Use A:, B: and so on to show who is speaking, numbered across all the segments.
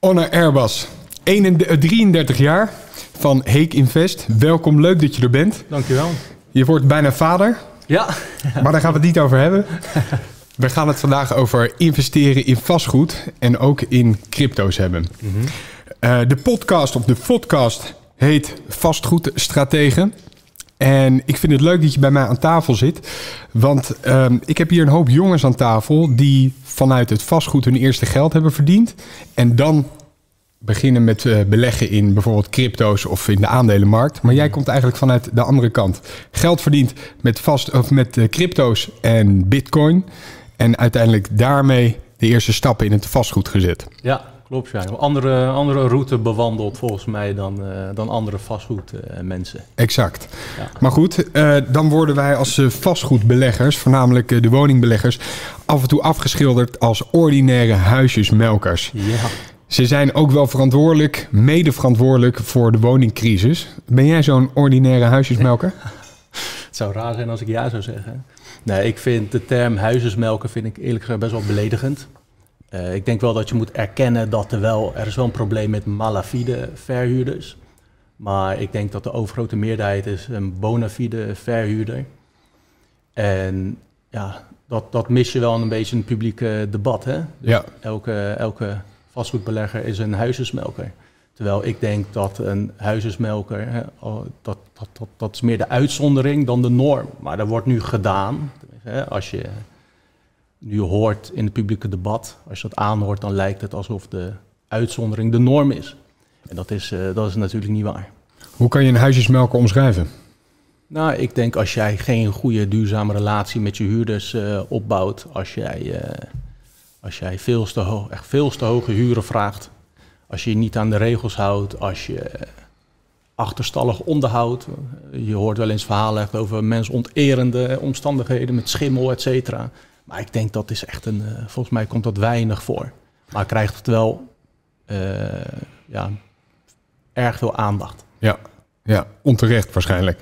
A: Honor Airbus, 31 33 jaar van Heek Invest. Welkom, leuk dat je er bent.
B: Dankjewel.
A: Je wordt bijna vader,
B: Ja,
A: maar daar gaan we het niet over hebben. We gaan het vandaag over investeren in vastgoed en ook in crypto's hebben. Eh, de podcast of de podcast heet Vastgoedstrategen. En ik vind het leuk dat je bij mij aan tafel zit. Want ehm, ik heb hier een hoop jongens aan tafel die vanuit het vastgoed hun eerste geld hebben verdiend. En dan beginnen met eh, beleggen in bijvoorbeeld crypto's of in de aandelenmarkt. Maar jij komt eigenlijk vanuit de andere kant. Geld verdiend met, vast, of met eh, crypto's en bitcoin. En uiteindelijk daarmee de eerste stappen in het vastgoed gezet.
B: ja klopt. Ja. Andere, andere route bewandeld volgens mij dan, eh, dan andere vastgoedmensen.
A: Exact.
B: Ja.
A: Maar goed, eh, dan worden wij als eh, vastgoedbeleggers, voornamelijk eh, de woningbeleggers, af en toe afgeschilderd als ordinaire huisjesmelkers.
B: ja.
A: Ze zijn ook wel verantwoordelijk, mede verantwoordelijk voor de woningcrisis. Ben jij zo'n ordinaire huisjesmelker?
B: Het zou raar zijn als ik ja zou zeggen. Nee, ik vind de term huisjesmelken vind ik eerlijk gezegd best wel beledigend. Eh, ik denk wel dat je moet erkennen dat er wel, er is wel een probleem met malafide verhuurders. Maar ik denk dat de overgrote meerderheid is een bona fide verhuurder. En ja, dat, dat mis je wel een beetje in het publieke debat. Hè?
A: Ja.
B: Elke, elke vastgoedbelegger is een huisjesmelker. Terwijl ik denk dat een huisjesmelker, hè, dat, dat, dat, dat is meer de uitzondering dan de norm. Maar dat wordt nu gedaan. Hè, als je nu hoort in het publieke debat, als je dat aanhoort, dan lijkt het alsof de uitzondering de norm is. En dat is, eh, dat is natuurlijk niet waar.
A: Hoe kan je een huisjesmelker omschrijven?
B: Nou, ik denk als jij geen goede duurzame relatie met je huurders eh, opbouwt, als jij, eh, als jij veel te, ho- echt veel te hoge huren vraagt, als je je niet aan de regels houdt, als je achterstallig onderhoud, je hoort wel eens verhalen echt over mensonterende omstandigheden met schimmel, et cetera. Maar ik denk dat is echt een, eh, volgens mij komt dat weinig voor. Maar krijgt het wel eh, ja, erg veel aandacht.
A: Ja, ja onterecht waarschijnlijk.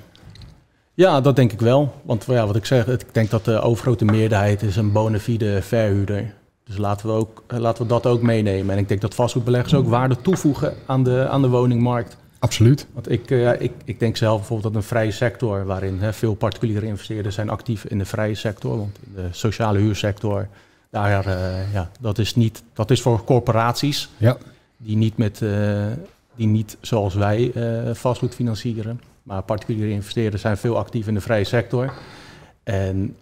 B: Ja, dat denk ik wel. Want ja, wat ik zeg, ik denk dat de overgrote meerderheid is een bona fide verhuurder. Dus laten we, ook, eh, laten we dat ook meenemen. En ik denk dat vastgoedbeleggers ook waarde toevoegen aan de, aan de woningmarkt.
A: Absoluut.
B: Want ik, eh, ik, ik denk zelf bijvoorbeeld dat een vrije sector, waarin hè, veel particuliere investeerders zijn actief in de vrije sector, want in de sociale huursector, daar, eh, ja, dat, is niet, dat is voor corporaties
A: Ja,
B: die niet, met, eh, die niet zoals wij vastgoed financieren. Maar particuliere investeerders zijn veel actief in de vrije sector. En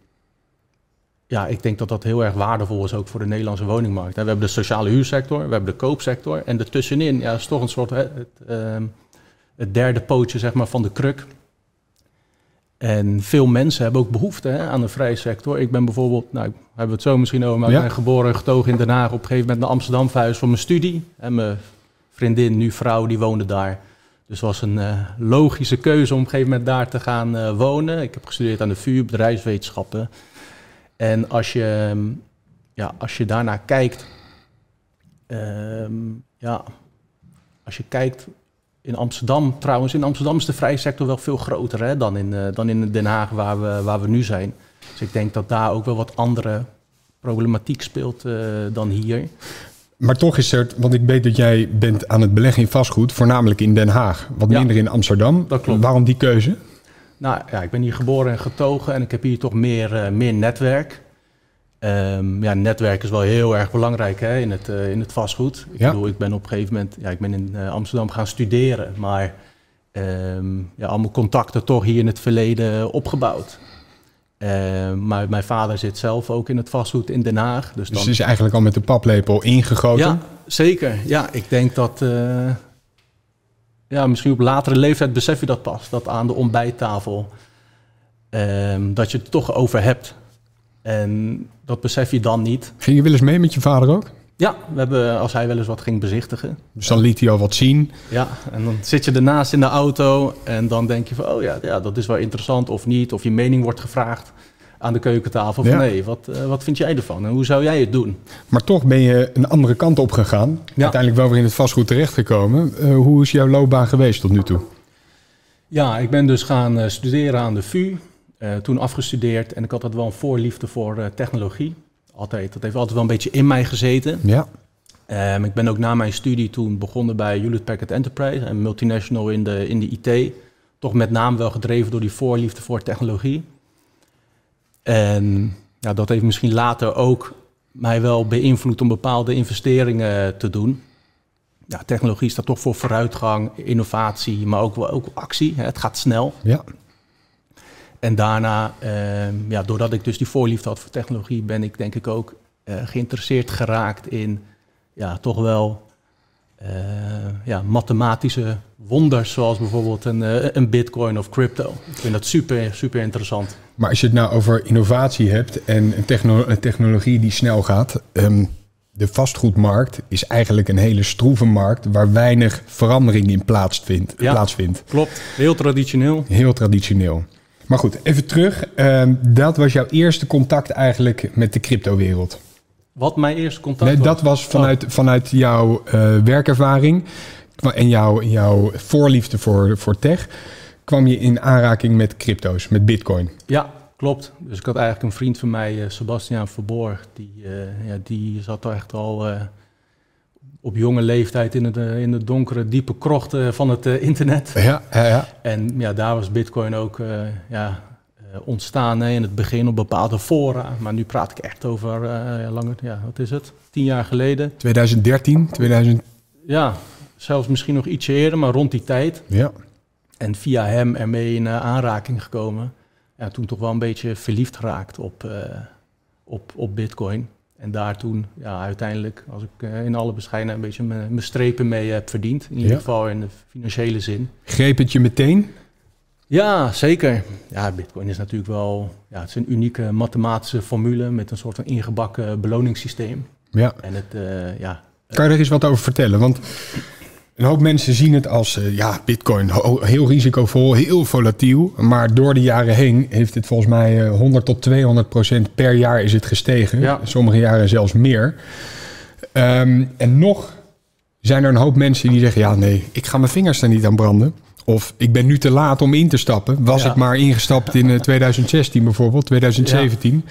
B: ja, ik denk dat dat heel erg waardevol is ook voor de Nederlandse woningmarkt. We hebben de sociale huursector, we hebben de koopsector. En ertussenin ja, is toch een soort het, ehm, het derde pootje zeg maar, van de kruk. En veel mensen hebben ook behoefte hè, aan de vrije sector. Ik ben bijvoorbeeld, nou, hebben we het zo misschien over, maar
A: Ja.
B: ik ben geboren en getogen in Den Haag. Op een gegeven moment naar Amsterdam verhuisd voor mijn studie. En mijn vriendin, nu vrouw, die woonde daar. Dus het was een eh, logische keuze om op een gegeven moment daar te gaan eh, wonen. Ik heb gestudeerd aan de VU, bedrijfswetenschappen. En als je, ehm, ja, als je daarnaar kijkt, ehm, ja, als je kijkt in Amsterdam, trouwens, in Amsterdam is de vrije sector wel veel groter hè, dan, in, eh, dan in Den Haag waar we, waar we nu zijn. Dus ik denk dat daar ook wel wat andere problematiek speelt eh, dan hier.
A: maar toch is er, want ik weet dat jij bent aan het beleggen in vastgoed, voornamelijk in Den Haag, wat
B: Ja.
A: minder in Amsterdam.
B: Dat klopt.
A: Waarom die keuze?
B: Nou ja, ik ben hier geboren en getogen en ik heb hier toch meer, eh, meer netwerk. Ehm, ja, netwerk is wel heel erg belangrijk hè, in, het, eh, in het vastgoed. Ik
A: Ja.
B: bedoel, ik ben op een gegeven moment ja, ik ben in eh, Amsterdam gaan studeren, maar ehm, ja, allemaal contacten toch hier in het verleden opgebouwd. Ehm, maar mijn vader zit zelf ook in het vastgoed in Den Haag. Dus
A: Dus
B: dan,
A: is eigenlijk al met de paplepel ingegoten.
B: ja, zeker. Ja, ik denk dat. eh, ja, misschien op latere leeftijd besef je dat pas. Dat aan de ontbijttafel. dat je het toch over hebt. En dat besef je dan niet.
A: Ging je wel eens mee met je vader ook?
B: Ja, we hebben, als hij wel eens wat ging bezichtigen.
A: Dus dan liet hij al wat zien.
B: Ja, en dan zit je ernaast in de auto. En dan denk je van, oh ja, ja dat is wel interessant of niet. Of je mening wordt gevraagd aan de keukentafel. Van nee, wat, eh, wat vind jij ervan? En hoe zou jij het doen?
A: Maar toch ben je een andere kant op gegaan.
B: Ja.
A: Uiteindelijk wel weer in het vastgoed terechtgekomen. Eh, hoe is jouw loopbaan geweest tot nu toe?
B: Ja, ik ben dus gaan eh, studeren aan de VU. Eh, toen afgestudeerd en ik had altijd wel een voorliefde voor eh, technologie. Altijd, dat heeft altijd wel een beetje in mij gezeten.
A: Ja,
B: Um, ik ben ook na mijn studie toen begonnen bij Hewlett Packard Enterprise, een multinational in de, in de IT. Toch met name wel gedreven door die voorliefde voor technologie. En ja, dat heeft misschien later ook mij wel beïnvloed om bepaalde investeringen te doen. Ja, technologie staat toch voor vooruitgang, innovatie, maar ook, ook actie. Het gaat snel.
A: Ja.
B: En daarna, ehm, ja, doordat ik dus die voorliefde had voor technologie, ben ik denk ik ook uh, geïnteresseerd geraakt in ja, toch wel uh, ja, mathematische wonders, zoals bijvoorbeeld een, uh, een bitcoin of crypto. Ik vind dat super, super interessant.
A: Maar als je het nou over innovatie hebt en een, techno een technologie die snel gaat, um, de vastgoedmarkt is eigenlijk een hele stroeve markt waar weinig verandering in plaatsvindt.
B: Ja,
A: plaatsvindt.
B: Klopt, heel traditioneel.
A: Heel traditioneel. Maar goed, even terug. Um, dat was jouw eerste contact eigenlijk met de cryptowereld.
B: Wat mijn eerste contact
A: nee,
B: was?
A: Dat was vanuit, oh. vanuit jouw uh, werkervaring en jouw, jouw voorliefde voor, voor tech. kwam je in aanraking met crypto's, met bitcoin.
B: Ja, klopt. Dus ik had eigenlijk een vriend van mij, uh, Sebastiaan Verborg. Die, uh, ja, die zat echt al op jonge leeftijd in, het, in de donkere, diepe krochten van het internet.
A: Ja, ja, ja.
B: En ja, daar was bitcoin ook ja, ontstaan hè, in het begin op bepaalde fora. Maar nu praat ik echt over uh, langer, ja, wat is het? Tien jaar geleden.
A: 2013, 2000.
B: Ja, zelfs misschien nog ietsje eerder, maar rond die tijd.
A: Ja.
B: En via hem ermee in uh, aanraking gekomen. Ja, toen toch wel een beetje verliefd geraakt op, op, op Bitcoin. En daar toen ja, uiteindelijk, als ik in alle bescheidenheid een beetje mijn strepen mee heb verdiend. In ieder geval in de financiële zin.
A: Greep het je meteen?
B: Ja, zeker. Ja, Bitcoin is natuurlijk wel ja, het is een unieke mathematische formule met een soort van ingebakken beloningssysteem.
A: Ja.
B: En het, uh, ja.
A: Kan je er eens wat over vertellen? Want een hoop mensen zien het als uh, ja, Bitcoin heel risicovol, heel volatiel. Maar door de jaren heen heeft het volgens mij uh, 100 tot 200 procent per jaar is het gestegen.
B: Ja.
A: Sommige jaren zelfs meer. Um, en nog zijn er een hoop mensen die zeggen: ja, nee, ik ga mijn vingers er niet aan branden. Of ik ben nu te laat om in te stappen. Was
B: Ja.
A: ik maar ingestapt in eh, 2016 bijvoorbeeld, 2017.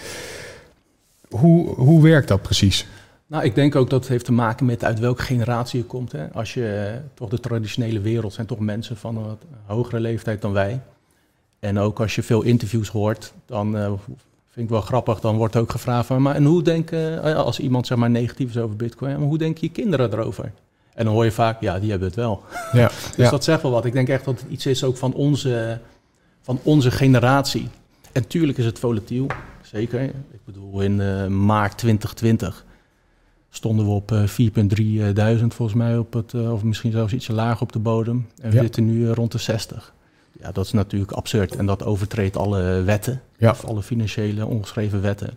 A: Hoe, hoe werkt dat precies?
B: Nou, ik denk ook dat het heeft te maken met uit welke generatie je komt. Hè. Als je eh, toch de traditionele wereld zijn toch mensen van een wat hogere leeftijd dan wij. En ook als je veel interviews hoort, dan eh, vind ik wel grappig. Dan wordt ook gevraagd van, maar en hoe denken, eh, als iemand zeg maar negatief is over Bitcoin, maar hoe denken je kinderen erover? En dan hoor je vaak, ja, die hebben het wel.
A: Ja,
B: Dus
A: ja.
B: dat zegt wel wat. Ik denk echt dat het iets is ook van onze, van onze generatie. En tuurlijk is het volatiel, zeker. Ik bedoel, in maart 2020 stonden we op eh, 4.3 duizend volgens mij, op het, eh, of misschien zelfs ietsje lager op de bodem. En we
A: Ja.
B: zitten nu eh, rond de 60. Ja, dat is natuurlijk absurd. En dat overtreedt alle wetten,
A: Ja.
B: of alle financiële ongeschreven wetten.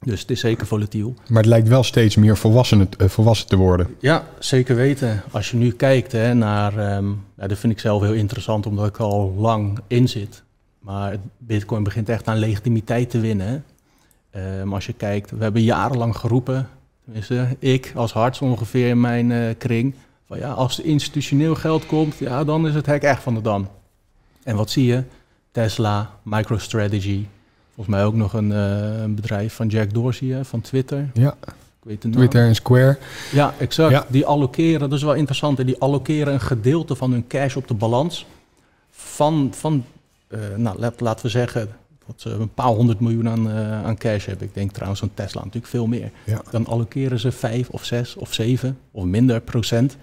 B: Dus het is zeker volatiel.
A: Maar het lijkt wel steeds meer volwassen, eh, volwassen te worden.
B: Ja, zeker weten. Als je nu kijkt hè, naar, ja, dat vind ik zelf heel interessant omdat ik al lang in zit. Maar Bitcoin begint echt aan legitimiteit te winnen. hè. Ehm, als je kijkt, we hebben jarenlang geroepen, tenminste ik als harts ongeveer in mijn eh, kring, van ja, als er institutioneel geld komt, ja, dan is het hek echt van de dam. En wat zie je? Tesla, MicroStrategy, volgens mij ook nog een, eh, een bedrijf van Jack Dorsey hè, van Twitter.
A: Ja,
B: Ik weet.
A: Twitter en Square.
B: Ja, exact.
A: Ja.
B: Die allokeren, dat is wel interessant. Die allokeren een gedeelte van hun cash op de balans. Van, van eh, nou, laten we zeggen, dat ze een paar honderd miljoen aan, eh, aan cash hebben. Ik denk trouwens aan Tesla natuurlijk veel meer.
A: Ja.
B: Dan allokeren ze vijf of zes of zeven of minder procent.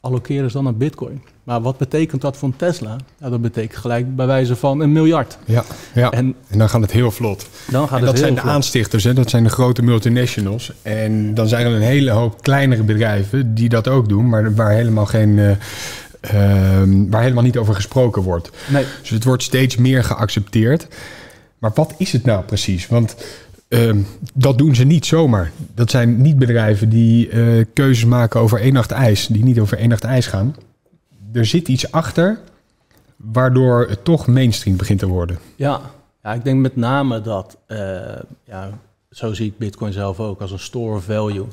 B: Allokeren ze dan aan bitcoin. Maar wat betekent dat voor Tesla? Ja, dat betekent gelijk bij wijze van een miljard.
A: Ja, ja. En,
B: En
A: dan gaat het heel vlot.
B: dan gaat
A: en
B: het
A: dat zijn de
B: vlot.
A: aanstichters, hè? dat zijn de grote multinationals. En dan zijn er een hele hoop kleinere bedrijven die dat ook doen, maar waar helemaal, geen, eh, ehm, waar helemaal niet over gesproken wordt.
B: Nee,
A: Dus het wordt steeds meer geaccepteerd. Maar wat is het nou precies? Want ehm, dat doen ze niet zomaar. Dat zijn niet bedrijven die eh, keuzes maken over één nacht ijs, die niet over één nacht ijs gaan. Er zit iets achter waardoor het toch mainstream begint te worden.
B: Ja, ja ik denk met name dat, eh, ja, zo zie ik Bitcoin zelf ook, als een store of value.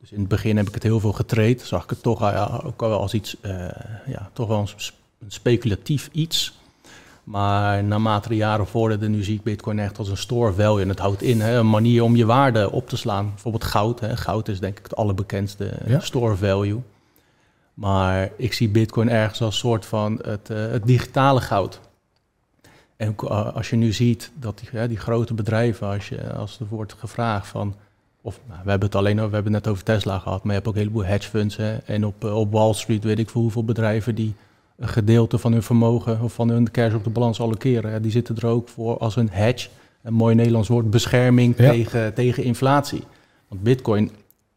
B: Dus in het begin heb ik het heel veel getraind, zag ik het toch ja, ook wel als iets, eh, ja, toch wel een speculatief iets. Maar naarmate de jaren vorderden, nu zie ik Bitcoin echt als een store value. En het houdt in hè, een manier om je waarde op te slaan. Bijvoorbeeld goud. Hè. Goud is denk ik het allerbekendste
A: Ja.
B: store value. Maar ik zie Bitcoin ergens als soort van het, eh, het digitale goud. En eh, als je nu ziet dat die, die grote bedrijven, als, je, als er wordt gevraagd van. Of nou, we hebben het alleen over, we hebben het net over Tesla gehad, maar je hebt ook een heleboel hedge funds. Hè, en op, eh, op Wall Street weet ik veel hoeveel bedrijven die een gedeelte van hun vermogen of van hun cash op de balans allokeren. Die zitten er ook voor als een hedge, een mooi Nederlands woord, bescherming
A: Ja.
B: tegen, tegen inflatie. Want Bitcoin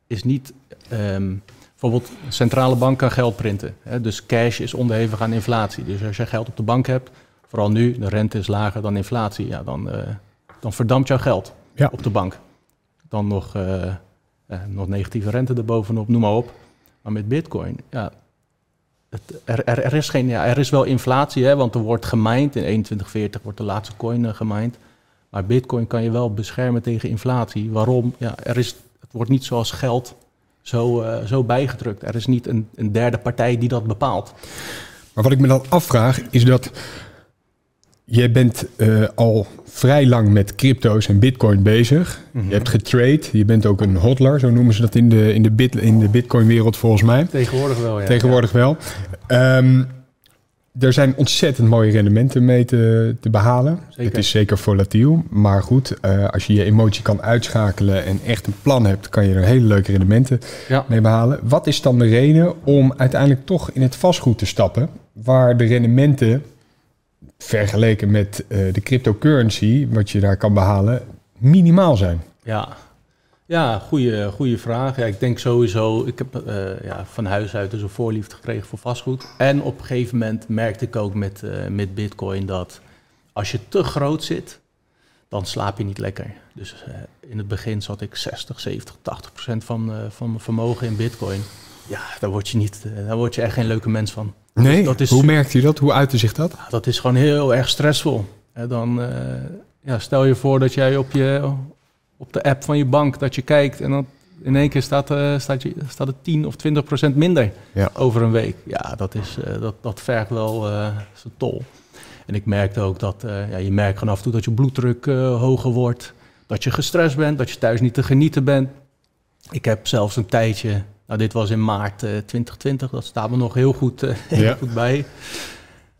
B: is niet. ehm, bijvoorbeeld, een centrale bank kan geld printen. Hè, dus cash is onderhevig aan inflatie. Dus als je geld op de bank hebt, vooral nu, de rente is lager dan inflatie, ja, dan, eh, dan verdampt jouw geld
A: Ja.
B: op de bank. Dan nog, eh, eh, nog negatieve rente erbovenop, noem maar op. Maar met Bitcoin, ja, er, er, is geen, ja, er is wel inflatie, hè, want er wordt gemined. In 2140 wordt de laatste coin uh, gemined. Maar Bitcoin kan je wel beschermen tegen inflatie. Waarom? Ja, er is, het wordt niet zoals geld zo, uh, zo bijgedrukt. Er is niet een, een derde partij die dat bepaalt.
A: Maar wat ik me dan afvraag is dat jij bent uh, al vrij lang met crypto's en bitcoin bezig. Mm -hmm. Je hebt getrade, je bent ook een hodler, zo noemen ze dat in de, in de, bit, in de bitcoin wereld volgens mij.
B: Tegenwoordig wel, ja.
A: Tegenwoordig
B: ja.
A: wel. Um, er zijn ontzettend mooie rendementen mee te, te behalen.
B: Zeker.
A: Het is zeker volatiel. Maar goed, uh, als je je emotie kan uitschakelen en echt een plan hebt, kan je er hele leuke rendementen
B: ja.
A: mee behalen. Wat is dan de reden om uiteindelijk toch in het vastgoed te stappen, waar de rendementen vergeleken met uh, de cryptocurrency, wat je daar kan behalen, minimaal zijn?
B: Ja, ja, goede, goede vraag. Ja, ik denk sowieso, ik heb uh, ja, van huis uit dus een voorliefde gekregen voor vastgoed. En op een gegeven moment merkte ik ook met, uh, met bitcoin dat als je te groot zit, dan slaap je niet lekker. Dus in het begin zat ik 60, 70, 80 procent van, van mijn vermogen in bitcoin. Ja, daar word je, niet, daar word je echt geen leuke mens van.
A: Nee, dat is, hoe merkt u dat? Hoe uitte zich dat?
B: Dat is gewoon heel erg stressvol. En dan ja, stel je voor dat jij op je op de app van je bank dat je kijkt en dan in één keer staat, uh, staat, je, staat het 10 of 20 procent minder
A: ja.
B: over een week. Ja, dat, is, uh, dat, dat vergt wel zijn tol. En ik merkte ook dat ja, je merkt gewoon af en toe dat je bloeddruk hoger wordt. Dat je gestrest bent, dat je thuis niet te genieten bent. Ik heb zelfs een tijdje, nou dit was in maart 2020, dat staat me nog heel goed, heel
A: ja.
B: goed bij.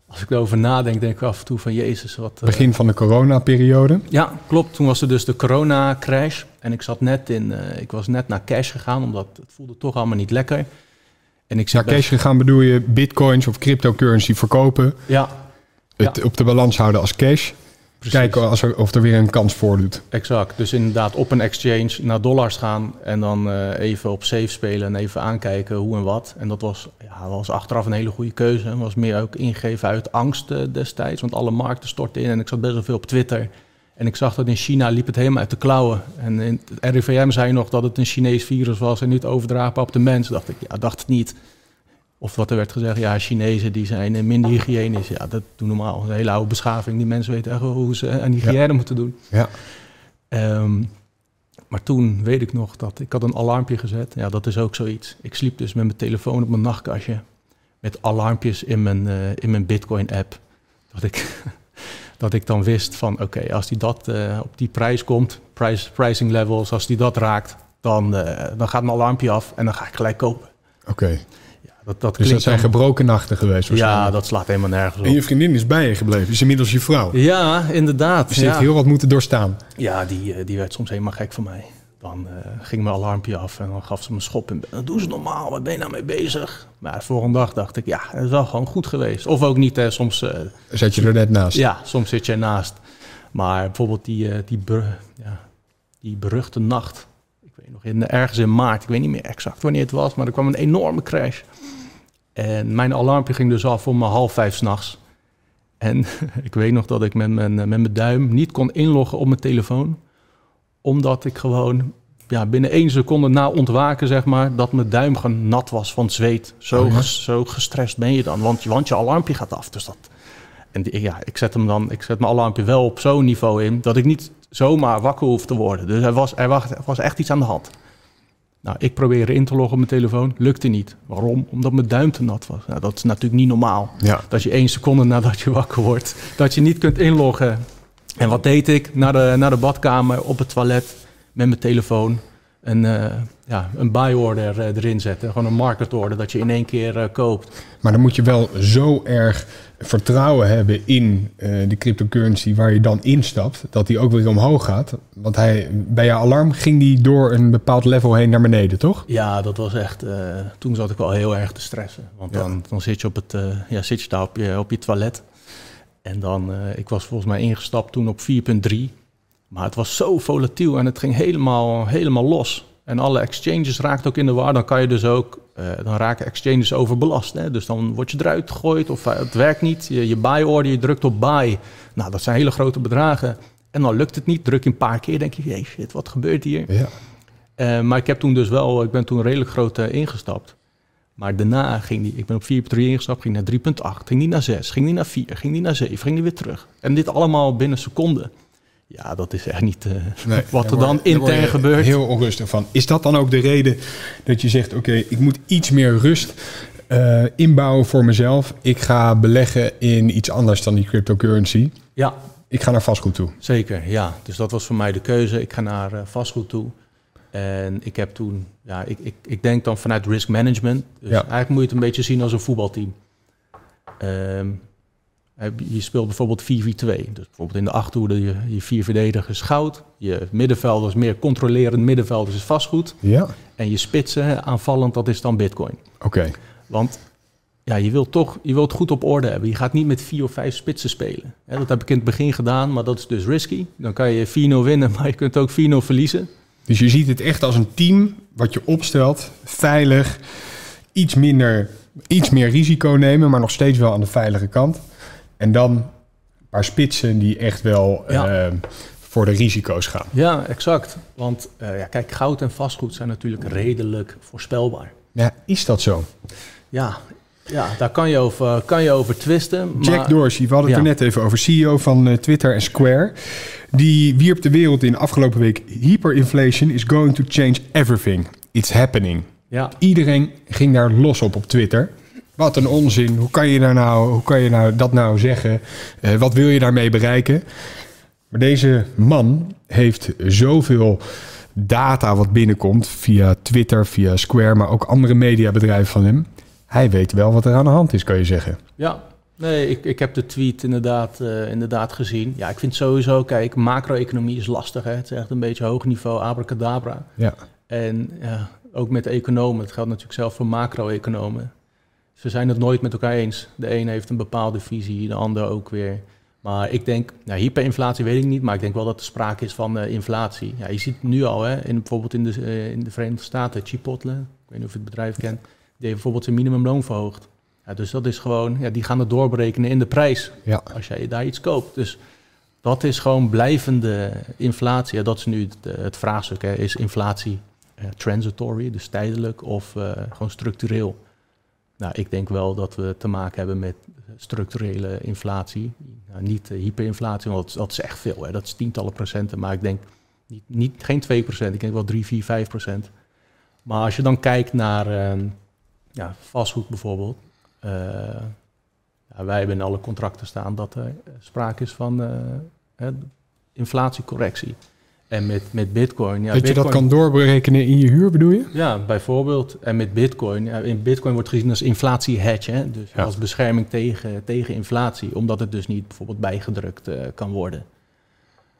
B: Als ik erover nadenk, denk ik af en toe van Jezus, wat...
A: Begin van de coronaperiode.
B: Ja, klopt. Toen was er dus de corona-crash. En ik zat net in... Ik was net naar cash gegaan, omdat het voelde toch allemaal niet lekker.
A: En ik naar cash gegaan bedoel je bitcoins of cryptocurrency verkopen.
B: Ja.
A: Het
B: ja.
A: op de balans houden als cash. Precies. Kijken als er, of er weer een kans voordoet.
B: Exact. Dus inderdaad op een exchange naar dollars gaan en dan uh, even op safe spelen en even aankijken hoe en wat. En dat was, ja, was achteraf een hele goede keuze. Het was meer ook ingegeven uit angst uh, destijds, want alle markten stortten in en ik zat best wel veel op Twitter. En ik zag dat in China liep het helemaal uit de klauwen. En in het RIVM zei nog dat het een Chinees virus was en niet overdraagbaar op de mens. Dacht ik, ja, dacht het niet. Of wat er werd gezegd, ja, Chinezen die zijn minder hygiënisch. Ja, dat doen normaal. Een hele oude beschaving. Die mensen weten echt wel hoe ze aan hygiëne ja. moeten doen.
A: Ja.
B: Um, maar toen weet ik nog dat ik had een alarmpje gezet. Ja, dat is ook zoiets. Ik sliep dus met mijn telefoon op mijn nachtkastje. Met alarmpjes in mijn, uh, in mijn Bitcoin-app. Dat ik, dat ik dan wist van, oké, okay, als die dat uh, op die prijs komt, price, pricing levels, als die dat raakt, dan, uh, dan gaat mijn alarmpje af en dan ga ik gelijk kopen.
A: Oké. Okay.
B: Dat, dat
A: dus dat zijn dan... gebroken nachten geweest
B: Ja, dat slaat helemaal nergens op.
A: En je vriendin is bij je gebleven, is inmiddels je vrouw.
B: Ja, inderdaad.
A: Dus ze
B: ja.
A: heeft heel wat moeten doorstaan.
B: Ja, die, die werd soms helemaal gek van mij. Dan uh, ging mijn alarmpje af en dan gaf ze me een schop. En dat doen ze normaal, wat ben je nou mee bezig? Maar de volgende dag dacht ik, ja, het is wel gewoon goed geweest. Of ook niet, hè. soms... Uh,
A: zat je er net naast?
B: Ja, soms zit je ernaast. Maar bijvoorbeeld die, uh, die, ber, ja, die beruchte nacht. Ik weet nog, in, ergens in maart, ik weet niet meer exact wanneer het was, maar er kwam een enorme crash. En mijn alarmpje ging dus af om half vijf s'nachts. En ik weet nog dat ik met mijn, met mijn duim niet kon inloggen op mijn telefoon. Omdat ik gewoon ja, binnen één seconde na ontwaken, zeg maar, dat mijn duim gewoon nat was van het zweet. Zo,
A: Oh ja?
B: zo gestrest ben je dan, want, je- want je alarmpje gaat af. Dus dat, en die- ja, ik zet hem dan, ik zet mijn alarmpje wel op zo'n niveau in, dat ik niet zomaar wakker hoef te worden. Dus er was, er was, er was echt iets aan de hand. Nou, ik probeerde in te loggen op mijn telefoon, lukte niet. Waarom? Omdat mijn duim te nat was. Nou, dat is natuurlijk niet normaal.
A: Ja.
B: Dat je één seconde nadat je wakker wordt, dat je niet kunt inloggen. En wat deed ik? Naar de, naar de badkamer, op het toilet, met mijn telefoon. Een, uh, ja, een buy order uh, erin zetten. Gewoon een market order, dat je in één keer uh, koopt.
A: Maar dan moet je wel zo erg vertrouwen hebben in de cryptocurrency waar je dan instapt, dat die ook weer omhoog gaat. Want hij, bij jouw alarm ging die door een bepaald level heen naar beneden, toch?
B: Ja, dat was echt. toen zat ik wel heel erg te stressen. Want dan, dan zit je op het, ja, zit je daar op je, op je toilet. En dan, ik was volgens mij ingestapt toen op 4.3. Maar het was zo volatiel en het ging helemaal, helemaal los. En alle exchanges raakten ook in de war. Dan kan je dus ook, uh, dan raken exchanges overbelast. Hè? Dus dan word je eruit gegooid of uh, het werkt niet. Je, je buy order, je drukt op buy. Nou, dat zijn hele grote bedragen. En dan lukt het niet. Druk je een paar keer, denk je, hey, shit, wat gebeurt hier?
A: Ja.
B: Uh, maar ik heb toen dus wel, ik ben toen redelijk groot ingestapt. Maar daarna ging die, ik ben op 4.3 ingestapt, ging naar 3.8, ging die naar 6, ging die naar 4, ging die naar 7, ging die weer terug. En dit allemaal binnen seconden. Ja, dat is echt niet uh, nee, wat er dan intern gebeurt.
A: Heel onrustig van. Is dat dan ook de reden dat je zegt: oké, okay, ik moet iets meer rust uh, inbouwen voor mezelf. Ik ga beleggen in iets anders dan die cryptocurrency.
B: Ja.
A: Ik ga naar vastgoed toe.
B: Zeker, ja. Dus dat was voor mij de keuze. Ik ga naar uh, vastgoed toe. En ik heb toen, ja, ik, ik, ik denk dan vanuit risk management. Dus ja. eigenlijk moet je het een beetje zien als een voetbalteam. Um, je speelt bijvoorbeeld 4-4-2. Dus bijvoorbeeld in de achterhoede je, je vier verdedigers goud. Je middenvelders meer controlerend middenvelders is vastgoed.
A: Ja.
B: En je spitsen aanvallend, dat is dan bitcoin.
A: Oké. Okay.
B: Want ja, je wilt toch je wilt goed op orde hebben. Je gaat niet met vier of vijf spitsen spelen. dat heb ik in het begin gedaan, maar dat is dus risky. Dan kan je 4-0 winnen, maar je kunt ook 4-0 verliezen.
A: Dus je ziet het echt als een team wat je opstelt, veilig, iets minder, iets meer risico nemen, maar nog steeds wel aan de veilige kant. En dan een paar spitsen die echt wel ja. uh, voor de risico's gaan.
B: Ja, exact. Want uh, ja, kijk, goud en vastgoed zijn natuurlijk redelijk voorspelbaar.
A: Ja, is dat zo?
B: Ja, ja daar kan je over, kan je over twisten.
A: Jack maar, Dorsey, we hadden het ja. er net even over, CEO van uh, Twitter en Square. Die wierp de wereld in afgelopen week. Hyperinflation is going to change everything. It's happening.
B: Ja.
A: Iedereen ging daar los op op Twitter. Wat een onzin. Hoe kan je, daar nou, hoe kan je nou dat nou zeggen? Uh, wat wil je daarmee bereiken? Maar deze man heeft zoveel data wat binnenkomt via Twitter, via Square, maar ook andere mediabedrijven van hem. Hij weet wel wat er aan de hand is, kan je zeggen.
B: Ja, nee, ik, ik heb de tweet inderdaad, uh, inderdaad gezien. Ja, ik vind sowieso, kijk, macro-economie is lastig. Hè? Het is echt een beetje hoog niveau, abracadabra.
A: Ja.
B: En ja, ook met economen, het geldt natuurlijk zelf voor macro-economen ze zijn het nooit met elkaar eens. De een heeft een bepaalde visie, de ander ook weer. Maar ik denk, nou, hyperinflatie weet ik niet, maar ik denk wel dat er sprake is van uh, inflatie. Ja, je ziet nu al, hè, in, bijvoorbeeld in de, uh, in de Verenigde Staten, Chipotle, ik weet niet of je het bedrijf kent, die heeft bijvoorbeeld zijn minimumloon verhoogd. Ja, dus dat is gewoon, ja, die gaan het doorberekenen in de prijs
A: ja.
B: als jij daar iets koopt. Dus dat is gewoon blijvende inflatie. Ja, dat is nu het, het vraagstuk, hè. is inflatie uh, transitory, dus tijdelijk, of gewoon structureel? Nou, ik denk wel dat we te maken hebben met structurele inflatie. Nou, niet uh, hyperinflatie, want dat is echt veel. Hè. Dat is tientallen procenten. Maar ik denk niet, niet, geen 2 procent. Ik denk wel 3, 4, 5 procent. Maar als je dan kijkt naar uh, ja, vastgoed bijvoorbeeld. Uh, ja, wij hebben in alle contracten staan dat er sprake is van inflatiecorrectie. En met, met Bitcoin. Ja,
A: dat
B: Bitcoin,
A: je dat kan doorberekenen in je huur, bedoel je?
B: Ja, bijvoorbeeld. En met Bitcoin. Ja, in Bitcoin wordt gezien als inflatie hedge. Dus ja. als bescherming tegen, tegen inflatie. Omdat het dus niet bijvoorbeeld bijgedrukt uh, kan worden.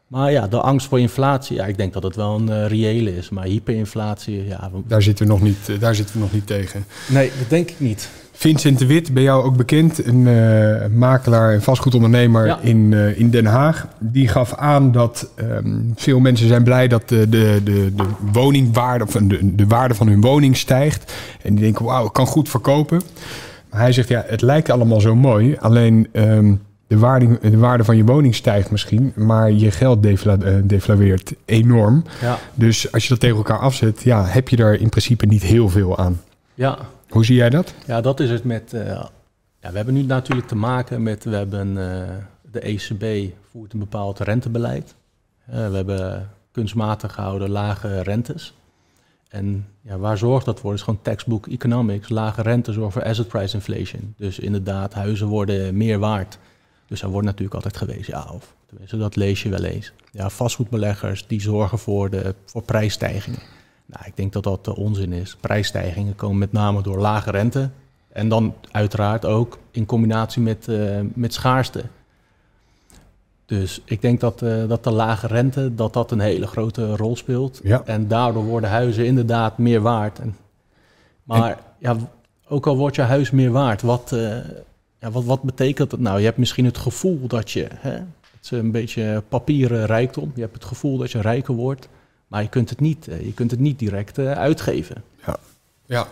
B: Maar ja, de angst voor inflatie. Ja, ik denk dat het wel een uh, reële is. Maar hyperinflatie. Ja,
A: daar, zitten we nog niet, uh, daar zitten we nog niet tegen.
B: Nee, dat denk ik niet.
A: Vincent de Wit, bij jou ook bekend, een uh, makelaar en vastgoedondernemer ja. in, uh, in Den Haag. Die gaf aan dat um, veel mensen zijn blij dat de, de, de, de woningwaarde, of de, de waarde van hun woning stijgt. En die denken, wauw, ik kan goed verkopen. Maar hij zegt, ja, het lijkt allemaal zo mooi. Alleen um, de, waarde, de waarde van je woning stijgt misschien, maar je geld defla, uh, deflaweert enorm.
B: Ja.
A: Dus als je dat tegen elkaar afzet, ja, heb je daar in principe niet heel veel aan.
B: Ja,
A: hoe zie jij dat?
B: Ja, dat is het met. Uh, ja, we hebben nu natuurlijk te maken met. We hebben uh, de ECB voert een bepaald rentebeleid. Uh, we hebben kunstmatig gehouden lage rentes. En ja, waar zorgt dat voor? is gewoon textbook economics. Lage rente zorgt voor asset price inflation. Dus inderdaad, huizen worden meer waard. Dus daar wordt natuurlijk altijd gewezen, ja, of tenminste, dat lees je wel eens. Ja, vastgoedbeleggers die zorgen voor, de, voor prijsstijgingen. Nou, ik denk dat dat de onzin is. Prijsstijgingen komen met name door lage rente. En dan uiteraard ook in combinatie met, uh, met schaarste. Dus ik denk dat, uh, dat de lage rente dat dat een hele grote rol speelt.
A: Ja.
B: En daardoor worden huizen inderdaad meer waard. En, maar en, ja, ook al wordt je huis meer waard, wat, uh, ja, wat, wat betekent dat nou? Je hebt misschien het gevoel dat je, hè, het is een beetje papieren rijkdom, je hebt het gevoel dat je rijker wordt, maar je kunt het niet, je kunt het niet direct uitgeven.
A: Ja. ja.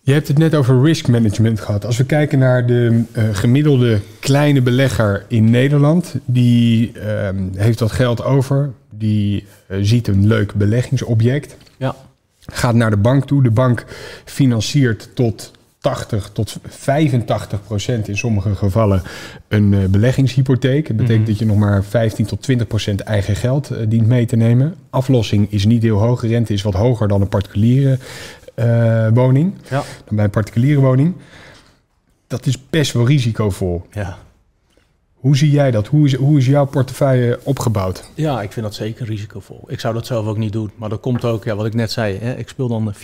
A: Je hebt het net over risk management gehad. Als we kijken naar de uh, gemiddelde kleine belegger in Nederland, die uh, heeft wat geld over, die uh, ziet een leuk beleggingsobject,
B: ja.
A: gaat naar de bank toe. De bank financiert tot 80 tot 85 procent in sommige gevallen een uh, beleggingshypotheek. Dat betekent mm -hmm. dat je nog maar 15 tot 20 procent eigen geld uh, dient mee te nemen. Aflossing is niet heel hoog, rente is wat hoger dan een particuliere uh, woning,
B: ja.
A: dan bij een particuliere woning. Dat is best wel risicovol.
B: Ja.
A: Hoe zie jij dat? Hoe is, hoe is jouw portefeuille opgebouwd?
B: Ja, ik vind dat zeker risicovol. Ik zou dat zelf ook niet doen. Maar dat komt ook, ja, wat ik net zei, hè, ik speel dan 4-4-2.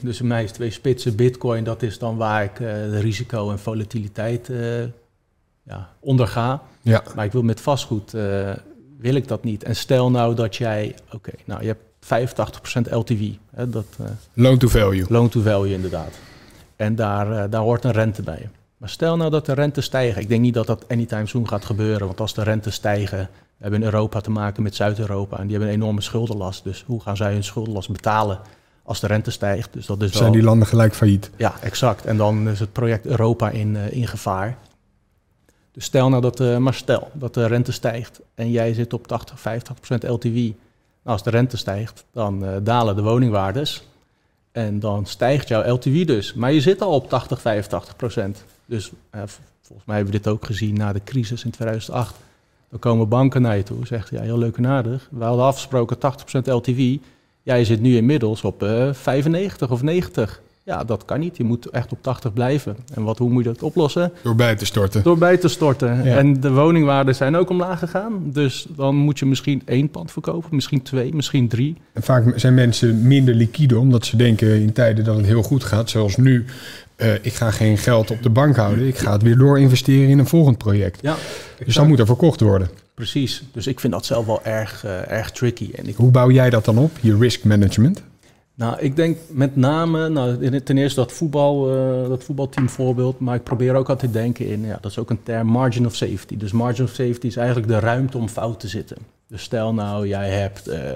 B: Dus in mij is twee spitsen. Bitcoin, dat is dan waar ik uh, de risico en volatiliteit uh, ja, onderga.
A: Ja.
B: Maar ik wil met vastgoed, uh, wil ik dat niet. En stel nou dat jij, oké, okay, nou je hebt 85% LTV. Hè, dat,
A: loan to value.
B: Loan to value, inderdaad. En daar, daar hoort een rente bij. Maar stel nou dat de rente stijgen. Ik denk niet dat dat anytime soon gaat gebeuren. Want als de rente stijgen, we hebben in Europa te maken met Zuid-Europa. En die hebben een enorme schuldenlast. Dus hoe gaan zij hun schuldenlast betalen als de rente stijgt? Dus dat is
A: Zijn
B: wel...
A: die landen gelijk failliet?
B: Ja, exact. En dan is het project Europa in, uh, in gevaar. Dus stel nou dat, uh, maar stel dat de rente stijgt en jij zit op 80, 50% LTV. Nou, als de rente stijgt, dan uh, dalen de woningwaardes. En dan stijgt jouw LTV dus. Maar je zit al op 80, 85 procent. Dus volgens mij hebben we dit ook gezien na de crisis in 2008. Dan komen banken naar je toe zeggen, ja, heel leuk en aardig. We hadden afgesproken 80% LTV. Ja, je zit nu inmiddels op uh, 95 of 90. Ja, dat kan niet. Je moet echt op 80 blijven. En wat, hoe moet je dat oplossen?
A: Door bij te storten.
B: Door bij te storten. Ja. En de woningwaarden zijn ook omlaag gegaan. Dus dan moet je misschien één pand verkopen, misschien twee, misschien drie.
A: En vaak zijn mensen minder liquide omdat ze denken in tijden dat het heel goed gaat. Zoals nu, uh, ik ga geen geld op de bank houden. Ik ga het weer door investeren in een volgend project.
B: Ja,
A: dus dan moet er verkocht worden.
B: Precies. Dus ik vind dat zelf wel erg, uh, erg tricky. En ik...
A: Hoe bouw jij dat dan op, je risk management?
B: Nou, ik denk met name, nou, ten eerste dat, voetbal, uh, dat voetbalteam voorbeeld, maar ik probeer ook altijd te denken in, ja, dat is ook een term, margin of safety. Dus margin of safety is eigenlijk de ruimte om fout te zitten. Dus stel nou, jij hebt uh,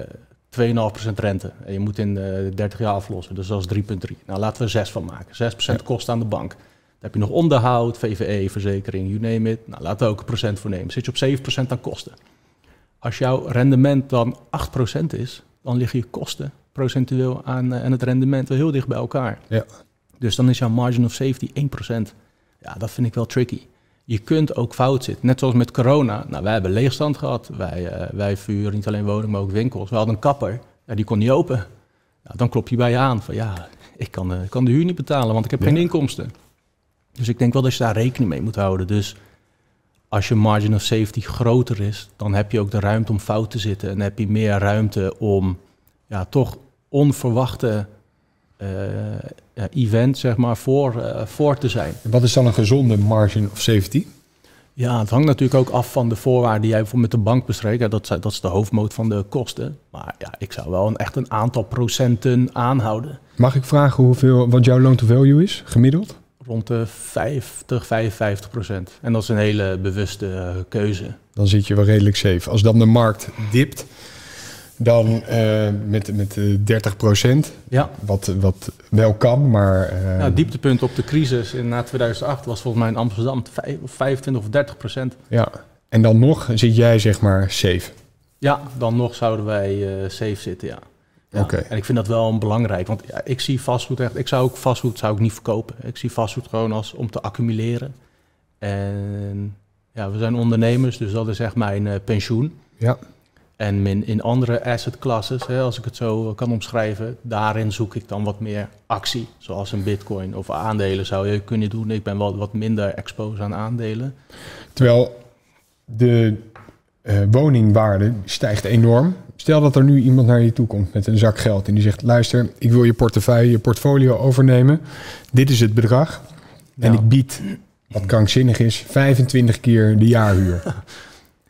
B: 2,5% rente en je moet in uh, 30 jaar aflossen, dus dat is 3,3. Nou, laten we 6 van maken. 6% ja. kost aan de bank. Dan heb je nog onderhoud, VVE, verzekering, you name it. Nou, laten we ook een procent voor nemen. Zit je op 7% aan kosten. Als jouw rendement dan 8% is, dan liggen je kosten procentueel aan, uh, aan het rendement wel heel dicht bij elkaar.
A: Ja.
B: Dus dan is jouw margin of safety 1%. Ja, dat vind ik wel tricky. Je kunt ook fout zitten. Net zoals met corona. Nou, wij hebben leegstand gehad. Wij, uh, wij vuren niet alleen woningen, maar ook winkels. We hadden een kapper. Ja, die kon niet open. Nou, dan klop je bij je aan van ja, ik kan, uh, kan de huur niet betalen, want ik heb ja. geen inkomsten. Dus ik denk wel dat je daar rekening mee moet houden. Dus als je margin of safety groter is, dan heb je ook de ruimte om fout te zitten. En heb je meer ruimte om ja, toch onverwachte uh, event zeg maar, voor, uh, voor te zijn.
A: Wat is dan een gezonde margin of safety?
B: Ja, het hangt natuurlijk ook af van de voorwaarden die jij bijvoorbeeld met de bank bespreekt. Ja, dat, dat is de hoofdmoot van de kosten. Maar ja, ik zou wel een, echt een aantal procenten aanhouden.
A: Mag ik vragen hoeveel, wat jouw loan to value is, gemiddeld?
B: Rond de 50, 55 procent. En dat is een hele bewuste uh, keuze.
A: Dan zit je wel redelijk safe. Als dan de markt dipt, dan uh, met, met uh, 30 procent.
B: Ja.
A: Wat, wat wel kan, maar... Uh...
B: Het dieptepunt op de crisis in, na 2008 was volgens mij in Amsterdam 25 of 30 procent.
A: Ja, en dan nog zit jij zeg maar safe.
B: Ja, dan nog zouden wij safe zitten, ja. ja.
A: Oké.
B: En ik vind dat wel belangrijk, want ja, ik zie vastgoed echt... Ik zou ook vastgoed zou ik niet verkopen. Ik zie vastgoed gewoon als om te accumuleren. En ja, we zijn ondernemers, dus dat is echt mijn pensioen.
A: Ja.
B: En in, in andere asset classes, hè, als ik het zo kan omschrijven, daarin zoek ik dan wat meer actie. Zoals een bitcoin of aandelen zou je kunnen doen. Ik ben wel wat minder exposed aan aandelen.
A: Terwijl de uh, woningwaarde stijgt enorm. Stel dat er nu iemand naar je toe komt met een zak geld en die zegt: luister, ik wil je portefeuille, je portfolio overnemen. Dit is het bedrag. En ik bied, wat krankzinnig is, 25 keer de jaarhuur.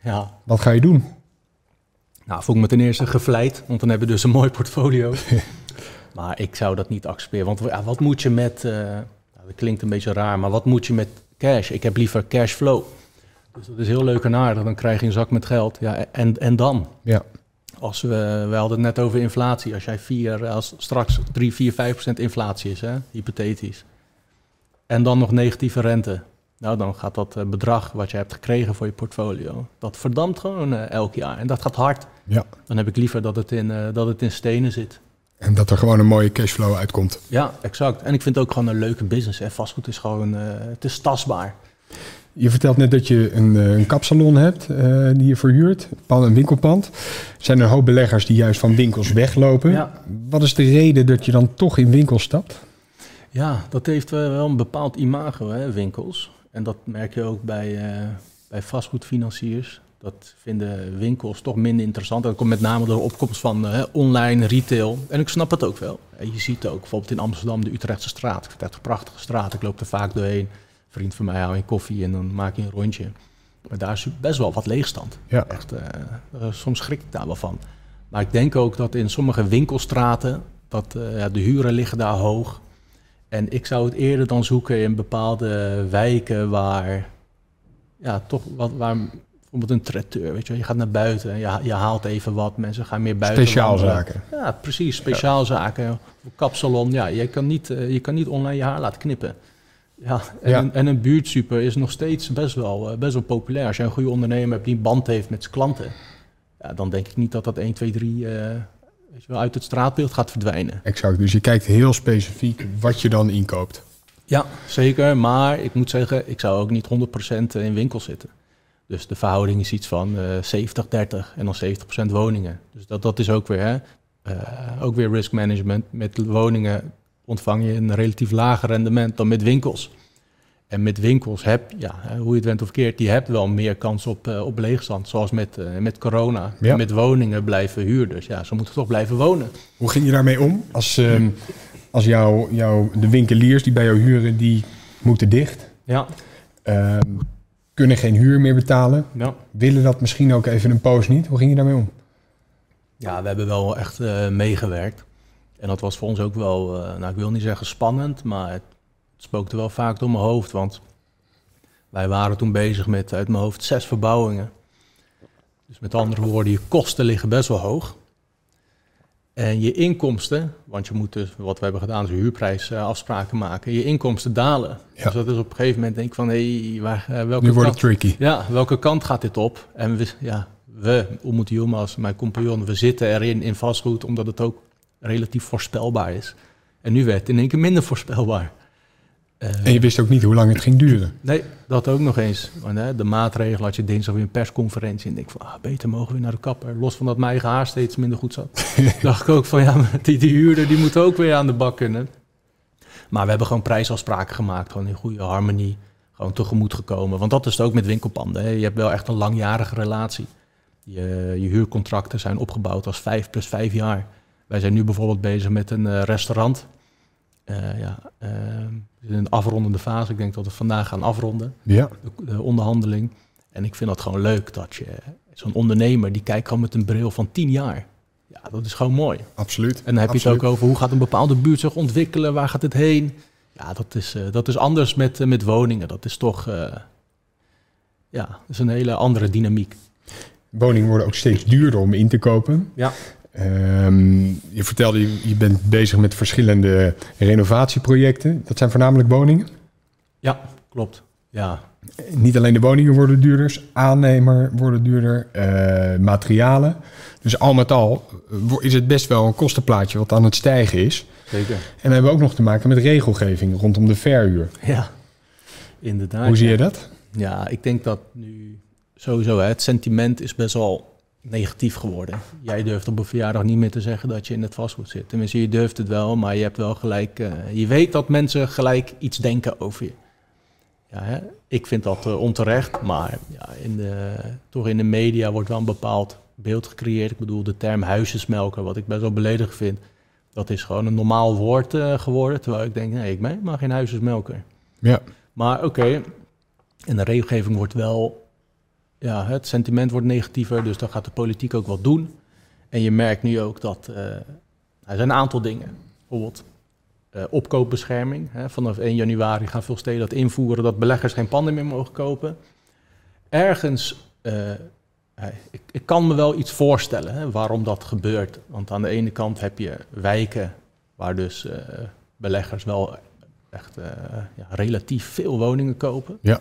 B: Ja.
A: Wat ga je doen?
B: Nou, voel ik me ten eerste gevleid, want dan hebben we dus een mooi portfolio. maar ik zou dat niet accepteren. Want ja, wat moet je met, uh, dat klinkt een beetje raar, maar wat moet je met cash? Ik heb liever cashflow. Dus dat is heel leuk en aardig. Dan krijg je een zak met geld. Ja, en, en dan?
A: Ja.
B: Als we, we hadden het net over inflatie. Als jij vier, als straks 3, 4, 5 procent inflatie is, hè, hypothetisch. En dan nog negatieve rente. Nou, dan gaat dat eh, bedrag wat je hebt gekregen voor je portfolio, dat verdampt gewoon uh, elk jaar. En dat gaat hard.
A: Ja.
B: Dan heb ik liever dat het, in, uh, dat het in stenen zit.
A: En dat er gewoon een mooie cashflow uitkomt.
B: Ja, exact. En ik vind het ook gewoon een leuke business. Hè. Vastgoed is gewoon, het is tastbaar.
A: Je vertelt net dat je een, een kapsalon hebt die je verhuurt, een winkelpand. Er zijn er een hoop beleggers die juist van winkels weglopen.
B: Ja.
A: Wat is de reden dat je dan toch in winkels stapt?
B: Ja, dat heeft wel een bepaald imago, hè, winkels. En dat merk je ook bij, uh, bij vastgoedfinanciers. Dat vinden winkels toch minder interessant. Dat komt met name door de opkomst van uh, online retail. En ik snap het ook wel. En je ziet ook bijvoorbeeld in Amsterdam de Utrechtse straat. Ik vind het echt een prachtige straat. Ik loop er vaak doorheen. Een vriend van mij houdt een koffie en dan maak je een rondje. Maar daar is best wel wat leegstand.
A: Ja.
B: Echt, uh, soms schrik ik daar wel van. Maar ik denk ook dat in sommige winkelstraten, dat ja, de huren liggen daar hoog. En ik zou het eerder dan zoeken in bepaalde wijken waar, ja, toch wat, waar bijvoorbeeld een traiteur, weet je, je gaat naar buiten en je, je haalt even wat, mensen gaan meer buiten.
A: Speciaalzaken.
B: Ja, precies, speciaalzaken. Ja. Kapsalon, ja, je kan, niet, je kan niet online je haar laten knippen. Ja, en,
A: Ja.
B: Een, en een buurtsuper is nog steeds best wel, eh, best wel populair. Als je een goede ondernemer hebt die een band heeft met zijn klanten, ja, dan denk ik niet dat dat 1, 2, 3 eh, weet je wel, uit het straatbeeld gaat verdwijnen.
A: Exact. Dus je kijkt heel specifiek wat je dan inkoopt.
B: Ja, zeker. Maar ik moet zeggen, ik zou ook niet 100% in winkels zitten. Dus de verhouding is iets van eh 70-30 en dan 70% woningen. Dus dat, dat is ook weer, hè, eh, ook weer risk management. Met woningen ontvang je een relatief lager rendement dan met winkels. En met winkels heb, ja, hoe je het went of keert, die hebt wel meer kans op, eh, op leegstand. Zoals met, eh, met corona.
A: Ja.
B: Met woningen blijven huurders. Ja, ze moeten toch blijven wonen.
A: Hoe ging je daarmee om? Als, ehm, als jou, jou, de winkeliers die bij jou huren, die moeten dicht.
B: Ja,
A: ehm, kunnen geen huur meer betalen.
B: ja.
A: Willen dat misschien ook even een poos niet. Hoe ging je daarmee om?
B: Ja, we hebben wel echt eh, meegewerkt. En dat was voor ons ook wel, nou ik wil niet zeggen spannend, maar het spookte wel vaak door mijn hoofd. Want wij waren toen bezig met uit mijn hoofd zes verbouwingen. Dus met andere woorden, je kosten liggen best wel hoog. En je inkomsten, want je moet dus, wat we hebben gedaan, is huurprijsafspraken maken. Je inkomsten dalen.
A: Ja.
B: Dus dat is op een gegeven moment denk ik van, hé, waar, eh, welke
A: Nu wordt
B: kant-
A: het tricky.
B: ja, welke kant gaat dit op? En we, ja, we, Umut Yilmaz, mijn compagnon, we zitten erin in vastgoed omdat het ook relatief voorspelbaar is. En nu werd het in één keer minder voorspelbaar. Eh,
A: En je wist ook niet hoe lang het ging duren.
B: Nee, dat ook nog eens. Want, hè, de maatregelen had je dinsdag weer een persconferentie. En ik denk van, ah, beter mogen we naar de kapper. Los van dat mijn eigen haar steeds minder goed zat. dacht ik ook van, ja, die, die huurder die moet ook weer aan de bak kunnen. Maar we hebben gewoon prijsafspraken gemaakt. Gewoon in goede harmonie. Gewoon tegemoet gekomen. Want dat is het ook met winkelpanden. Hè. Je hebt wel echt een langjarige relatie. Je, je huurcontracten zijn opgebouwd als vijf plus vijf jaar. Wij zijn nu bijvoorbeeld bezig met een eh, restaurant. Eh, ja, eh, in een afrondende fase. Ik denk dat we vandaag gaan afronden
A: Ja.
B: de, de onderhandeling. En ik vind dat gewoon leuk dat je zo'n ondernemer die kijkt gewoon met een bril van 10 jaar. Ja, dat is gewoon mooi.
A: Absoluut.
B: En dan heb je het ook over hoe gaat een bepaalde buurt zich ontwikkelen, waar gaat het heen? Ja, dat is, eh, dat is anders met, eh, met woningen. Dat is toch, eh, ja, dat is een hele andere dynamiek.
A: Woningen worden ook steeds duurder om in te kopen.
B: Ja.
A: Ehm, je vertelde, je, je bent bezig met verschillende renovatieprojecten. Dat zijn voornamelijk woningen.
B: Ja, klopt. Ja,
A: Niet alleen de woningen worden duurder, aannemer worden duurder, eh, materialen. Dus al met al eh, is het best wel een kostenplaatje wat aan het stijgen is.
B: zeker.
A: En we hebben ook nog te maken met regelgeving rondom de verhuur.
B: Ja, inderdaad.
A: Hoe zie je dat?
B: Ja, ik denk dat nu sowieso hè, het sentiment is best wel negatief geworden. Jij durft op een verjaardag niet meer te zeggen dat je in het vastgoed zit. Tenminste, je durft het wel, maar je hebt wel gelijk. eh, je weet dat mensen gelijk iets denken over je. Ja, hè? Ik vind dat eh, onterecht, maar ja, in de, toch in de media wordt wel een bepaald beeld gecreëerd. Ik bedoel, de term huisjesmelker, wat ik best wel beledigend vind, dat is gewoon een normaal woord eh, geworden. Terwijl ik denk, nee, ik ben maar geen huisjesmelker.
A: Ja.
B: Maar oké, en de regelgeving wordt wel, ja, het sentiment wordt negatiever, dus dan gaat de politiek ook wat doen. En je merkt nu ook dat eh, er zijn een aantal dingen. Bijvoorbeeld eh, opkoopbescherming. Hè. Vanaf 1 januari gaan veel steden dat invoeren dat beleggers geen panden meer mogen kopen. Ergens, eh, ik, ik kan me wel iets voorstellen hè, waarom dat gebeurt. Want aan de ene kant heb je wijken waar dus beleggers wel echt ja, relatief veel woningen kopen.
A: Ja.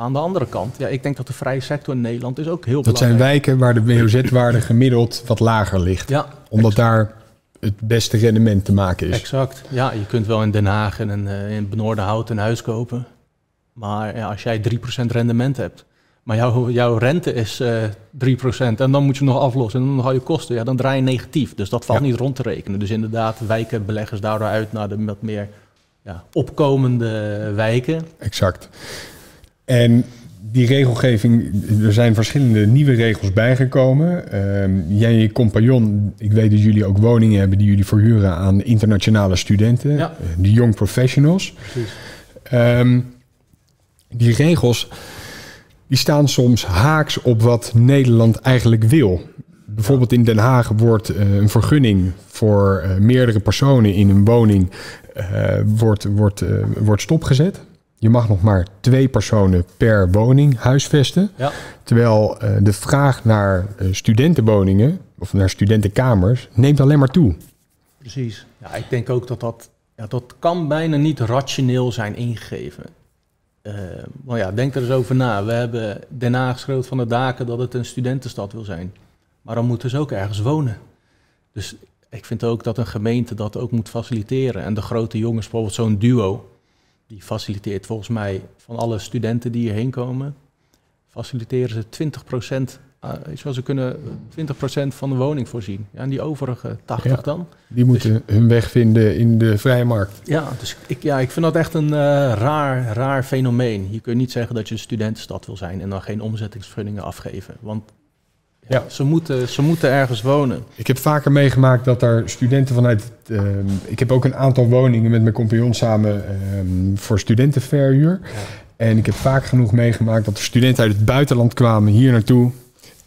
B: Maar aan de andere kant, ja, ik denk dat de vrije sector in Nederland is ook heel
A: Dat zijn
B: belangrijk.
A: wijken waar de WOZ-waarde gemiddeld wat lager ligt.
B: Ja,
A: Omdat daar het beste rendement te maken is.
B: Exact. Ja, je kunt wel in Den Haag en een, eh, in Benoordenhout een huis kopen. Maar ja, als jij 3% rendement hebt, maar jouw, jouw rente is eh 3% en dan moet je nog aflossen en dan hou je kosten, ja, dan draai je negatief. Dus dat valt
A: Ja.
B: niet rond te rekenen. Dus inderdaad, wijken beleggers daardoor uit naar de wat meer ja, opkomende wijken.
A: Exact. En die regelgeving, er zijn verschillende nieuwe regels bijgekomen. Ehm, jij en je compagnon, ik weet dat jullie ook woningen hebben die jullie verhuren aan internationale studenten,
B: Ja.
A: eh, de young professionals.
B: Precies.
A: Ehm, die regels die staan soms haaks op wat Nederland eigenlijk wil. Bijvoorbeeld in Den Haag wordt eh, een vergunning voor eh, meerdere personen in een woning wordt, wordt, wordt stopgezet. Je mag nog maar twee personen per woning huisvesten.
B: Ja.
A: Terwijl eh, de vraag naar eh, studentenwoningen of naar studentenkamers neemt alleen maar toe.
B: Precies. Ja, ik denk ook dat dat, ja, dat kan bijna niet rationeel zijn ingegeven. Eh maar ja, denk er eens over na. We hebben Den Haag schreeuwt van de daken dat het een studentenstad wil zijn. Maar dan moeten ze ook ergens wonen. Dus ik vind ook dat een gemeente dat ook moet faciliteren. En de grote jongens, bijvoorbeeld zo'n duo, die faciliteert volgens mij van alle studenten die hierheen komen, faciliteren ze 20 procent. ze kunnen 20% van de woning voorzien. Ja, en die overige 80
A: Ja.
B: dan.
A: Die moeten hun weg vinden in de vrije markt.
B: Ja, dus ik, ja, ik vind dat echt een eh, raar, raar fenomeen. Je kunt niet zeggen dat je een studentenstad wil zijn en dan geen omzettingsvergunningen afgeven. Want ja,
A: Ja.
B: Ze, moeten, ze moeten ergens wonen.
A: Ik heb vaker meegemaakt dat er studenten vanuit... ehm, ik heb ook een aantal woningen met mijn compagnon samen ehm, voor studentenverhuur. En ik heb vaak genoeg meegemaakt dat er studenten uit het buitenland kwamen hier naartoe.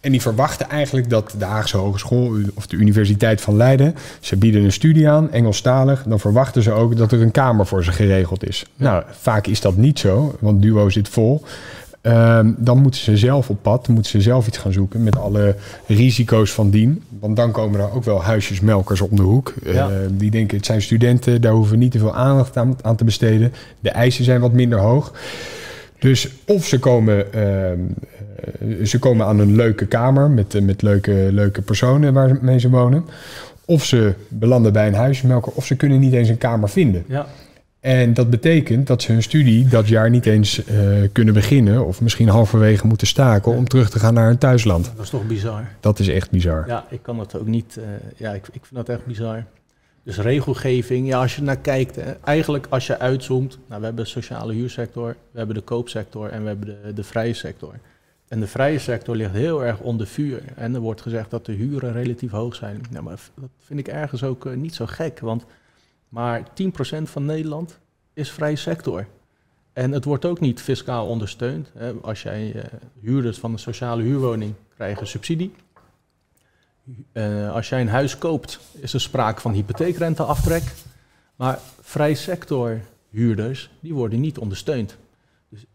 A: En die verwachten eigenlijk dat de Haagse Hogeschool of de Universiteit van Leiden... ze bieden een studie aan, Engelstalig. Dan verwachten ze ook dat er een kamer voor ze geregeld is. Nou, vaak is dat niet zo, want Duo zit vol. Ehm, dan moeten ze zelf op pad, moeten ze zelf iets gaan zoeken met alle risico's van dien. Want dan komen er ook wel huisjesmelkers om de hoek.
B: Ja.
A: Eh, die denken, het zijn studenten, daar hoeven we niet te veel aandacht aan, aan te besteden. De eisen zijn wat minder hoog. Dus of ze komen, ehm, eh, ze komen aan een leuke kamer met, eh, met leuke, leuke personen waarmee ze wonen. Of ze belanden bij een huisjesmelker, of ze kunnen niet eens een kamer vinden.
B: Ja,
A: En dat betekent dat ze hun studie dat jaar niet eens eh, kunnen beginnen, of misschien halverwege moeten staken om terug te gaan naar hun thuisland.
B: dat is toch bizar.
A: Dat is echt bizar.
B: Ja, ik kan dat ook niet. eh, ja, ik, ik vind dat echt bizar. Dus regelgeving, ja, als je naar kijkt, hè, eigenlijk als je uitzoomt, nou, we hebben de sociale huursector, we hebben de koopsector en we hebben de, de vrije sector. En de vrije sector ligt heel erg onder vuur. En er wordt gezegd dat de huren relatief hoog zijn. Nou, maar dat vind ik ergens ook eh, niet zo gek, want maar 10% van Nederland is vrije sector. En het wordt ook niet fiscaal ondersteund. Als jij eh, huurders van een sociale huurwoning krijgen subsidie. Eh, als jij een huis koopt, is er sprake van hypotheekrenteaftrek. Maar vrij sector huurders, die worden niet ondersteund. Dus,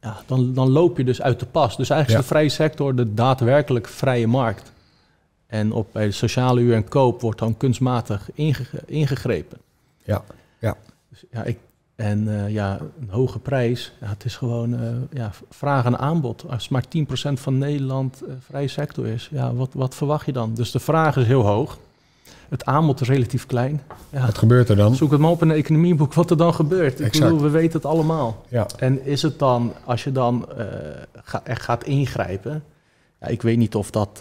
B: ja, dan, dan loop je dus uit de pas. Dus eigenlijk is de vrije sector de daadwerkelijk vrije markt. En op, bij de sociale huur en koop wordt dan kunstmatig inge- ingegrepen.
A: Ja, ja.
B: Dus, ja, ik, en eh, ja, een hoge prijs, ja, het is gewoon eh, ja, vraag en aanbod. Als maar 10% van Nederland eh, vrije sector is, ja, wat, wat verwacht je dan? Dus de vraag is heel hoog. Het aanbod is relatief klein. Ja,
A: Wat gebeurt er dan?
B: zoek het maar op in een economieboek wat er dan gebeurt. Ik bedoel, we weten het allemaal.
A: Ja,
B: En is het dan, als je dan ga, echt gaat ingrijpen, Ja, ik weet niet of dat,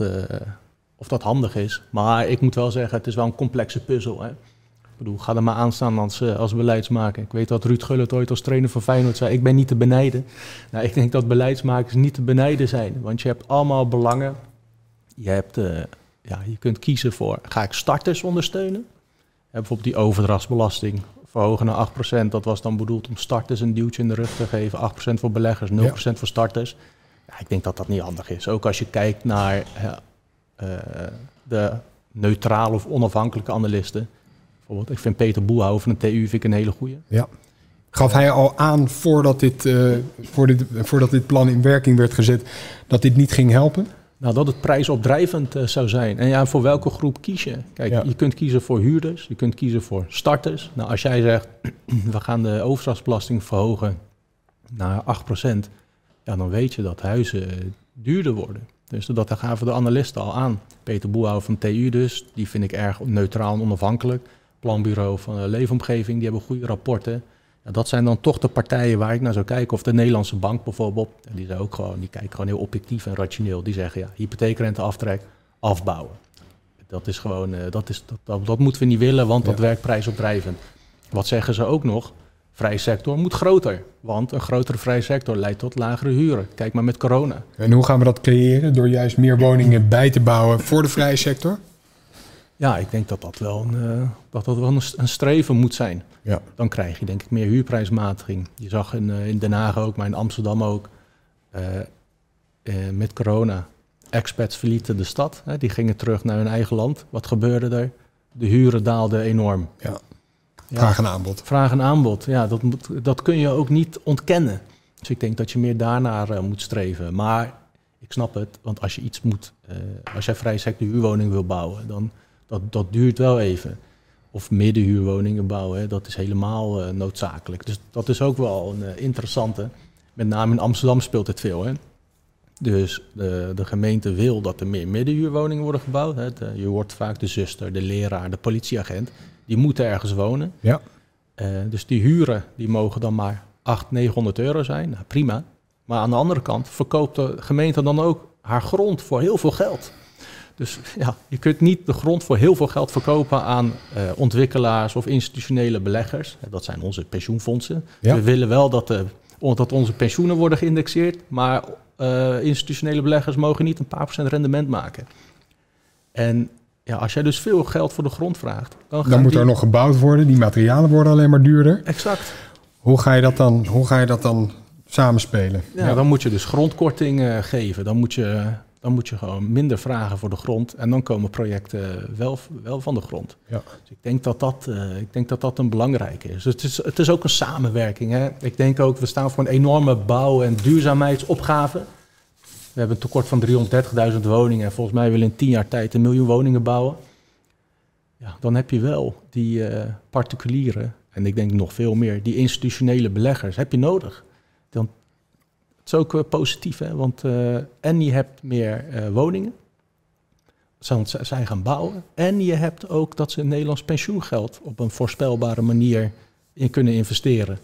B: of dat handig is. Maar ik moet wel zeggen, het is wel een complexe puzzel. Hè? Ik bedoel, ga er maar aan staan als, eh, als beleidsmaker. Ik weet wat Ruud Gullit ooit als trainer van Feyenoord zei. Ik ben niet te benijden. Nou, ik denk dat beleidsmakers niet te benijden zijn. Want je hebt allemaal belangen. Je, hebt, eh, ja, je kunt kiezen voor, ga ik starters ondersteunen? Ja, bijvoorbeeld die overdrachtsbelasting verhogen naar 8%. Dat was dan bedoeld om starters een duwtje in de rug te geven. 8% voor beleggers, 0% voor starters. Ja, ik denk dat dat niet handig is. Ook als je kijkt naar de neutrale of onafhankelijke analisten. Bijvoorbeeld, ik vind Peter Boelhouwer van de TU vind ik een hele goede.
A: Ja. Gaf hij al aan voordat dit, uh, voordat dit plan in werking werd gezet dat dit niet ging helpen?
B: Nou, dat het prijsopdrijvend uh, zou zijn. En ja, voor welke groep kies je? Kijk, ja. je kunt kiezen voor huurders, je kunt kiezen voor starters. Nou, als jij zegt, we gaan de overdrachtsbelasting verhogen naar 8%, ja, dan weet je dat huizen duurder worden. Dus dat gaven de analisten al aan. Peter Boelhouwer van TU dus, die vind ik erg neutraal en onafhankelijk. Planbureau van de Leefomgeving, die hebben goede rapporten. Ja, dat zijn dan toch de partijen waar ik naar zou kijken. Of de Nederlandse bank bijvoorbeeld. Die, zijn ook gewoon, die kijken gewoon heel objectief en rationeel. Die zeggen, ja, hypotheekrenteaftrek, afbouwen. Dat is gewoon, uh, dat, is, dat, dat, dat, moeten we niet willen, want dat werkt prijsopdrijvend. Wat zeggen ze ook nog? Vrije sector moet groter. Want een grotere vrije sector leidt tot lagere huren. Kijk maar met corona.
A: En hoe gaan we dat creëren? Door juist meer woningen bij te bouwen voor de vrije sector?
B: Ja, ik denk dat dat wel een, uh, dat dat wel een, een, streven moet zijn.
A: Ja.
B: Dan krijg je denk ik meer huurprijsmatiging. Je zag in, uh, in Den Haag ook, maar in Amsterdam ook, uh, met corona. Expats verlieten de stad. Hè, die gingen terug naar hun eigen land. Wat gebeurde er? De huren daalden enorm.
A: Ja. Vraag en aanbod.
B: Vraag en aanbod, ja, dat, dat kun je ook niet ontkennen. Dus ik denk dat je meer daarnaar moet streven. Maar ik snap het, want als je iets moet, als jij vrij sector huurwoning wil bouwen, dan dat, dat duurt wel even. Of middenhuurwoningen bouwen, hè, dat is helemaal uh, noodzakelijk. Dus dat is ook wel een interessante. Met name in Amsterdam speelt het veel. Hè. Dus de, de gemeente wil dat er meer middenhuurwoningen worden gebouwd. Hè. De, je hoort vaak de zuster, de leraar, de politieagent. Die moeten ergens wonen.
A: Ja.
B: Uh, dus die huren die mogen dan maar 800, 900 euro zijn. Nou, prima. Maar aan de andere kant verkoopt de gemeente dan ook haar grond voor heel veel geld. Dus ja, je kunt niet de grond voor heel veel geld verkopen aan uh, ontwikkelaars of institutionele beleggers. Dat zijn onze pensioenfondsen. Ja. We willen wel dat, de, dat onze pensioenen worden geïndexeerd, maar uh, institutionele beleggers mogen niet een paar procent rendement maken. En ja, als jij dus veel geld voor de grond vraagt,
A: dan, dan moet die... er nog gebouwd worden. Die materialen worden alleen maar duurder.
B: Exact.
A: Hoe ga je dat dan, hoe ga je dat dan samenspelen?
B: Ja, ja. dan moet je dus grondkorting uh, geven. Dan moet je dan moet je gewoon minder vragen voor de grond. En dan komen projecten wel, wel van de grond.
A: Ja.
B: Dus ik denk dat dat, uh, ik denk dat dat een belangrijke is. Dus het is. Het is ook een samenwerking. Hè? Ik denk ook, we staan voor een enorme bouw- en duurzaamheidsopgave. We hebben een tekort van 330.000 woningen. En volgens mij willen in tien jaar tijd een miljoen woningen bouwen. Ja, dan heb je wel die uh, particulieren, en ik denk nog veel meer, die institutionele beleggers, heb je nodig. Dan, het is ook uh, positief, hè? want uh, en je hebt meer woningen, want zij gaan bouwen, en je hebt ook dat ze Nederlands pensioengeld op een voorspelbare manier in kunnen investeren.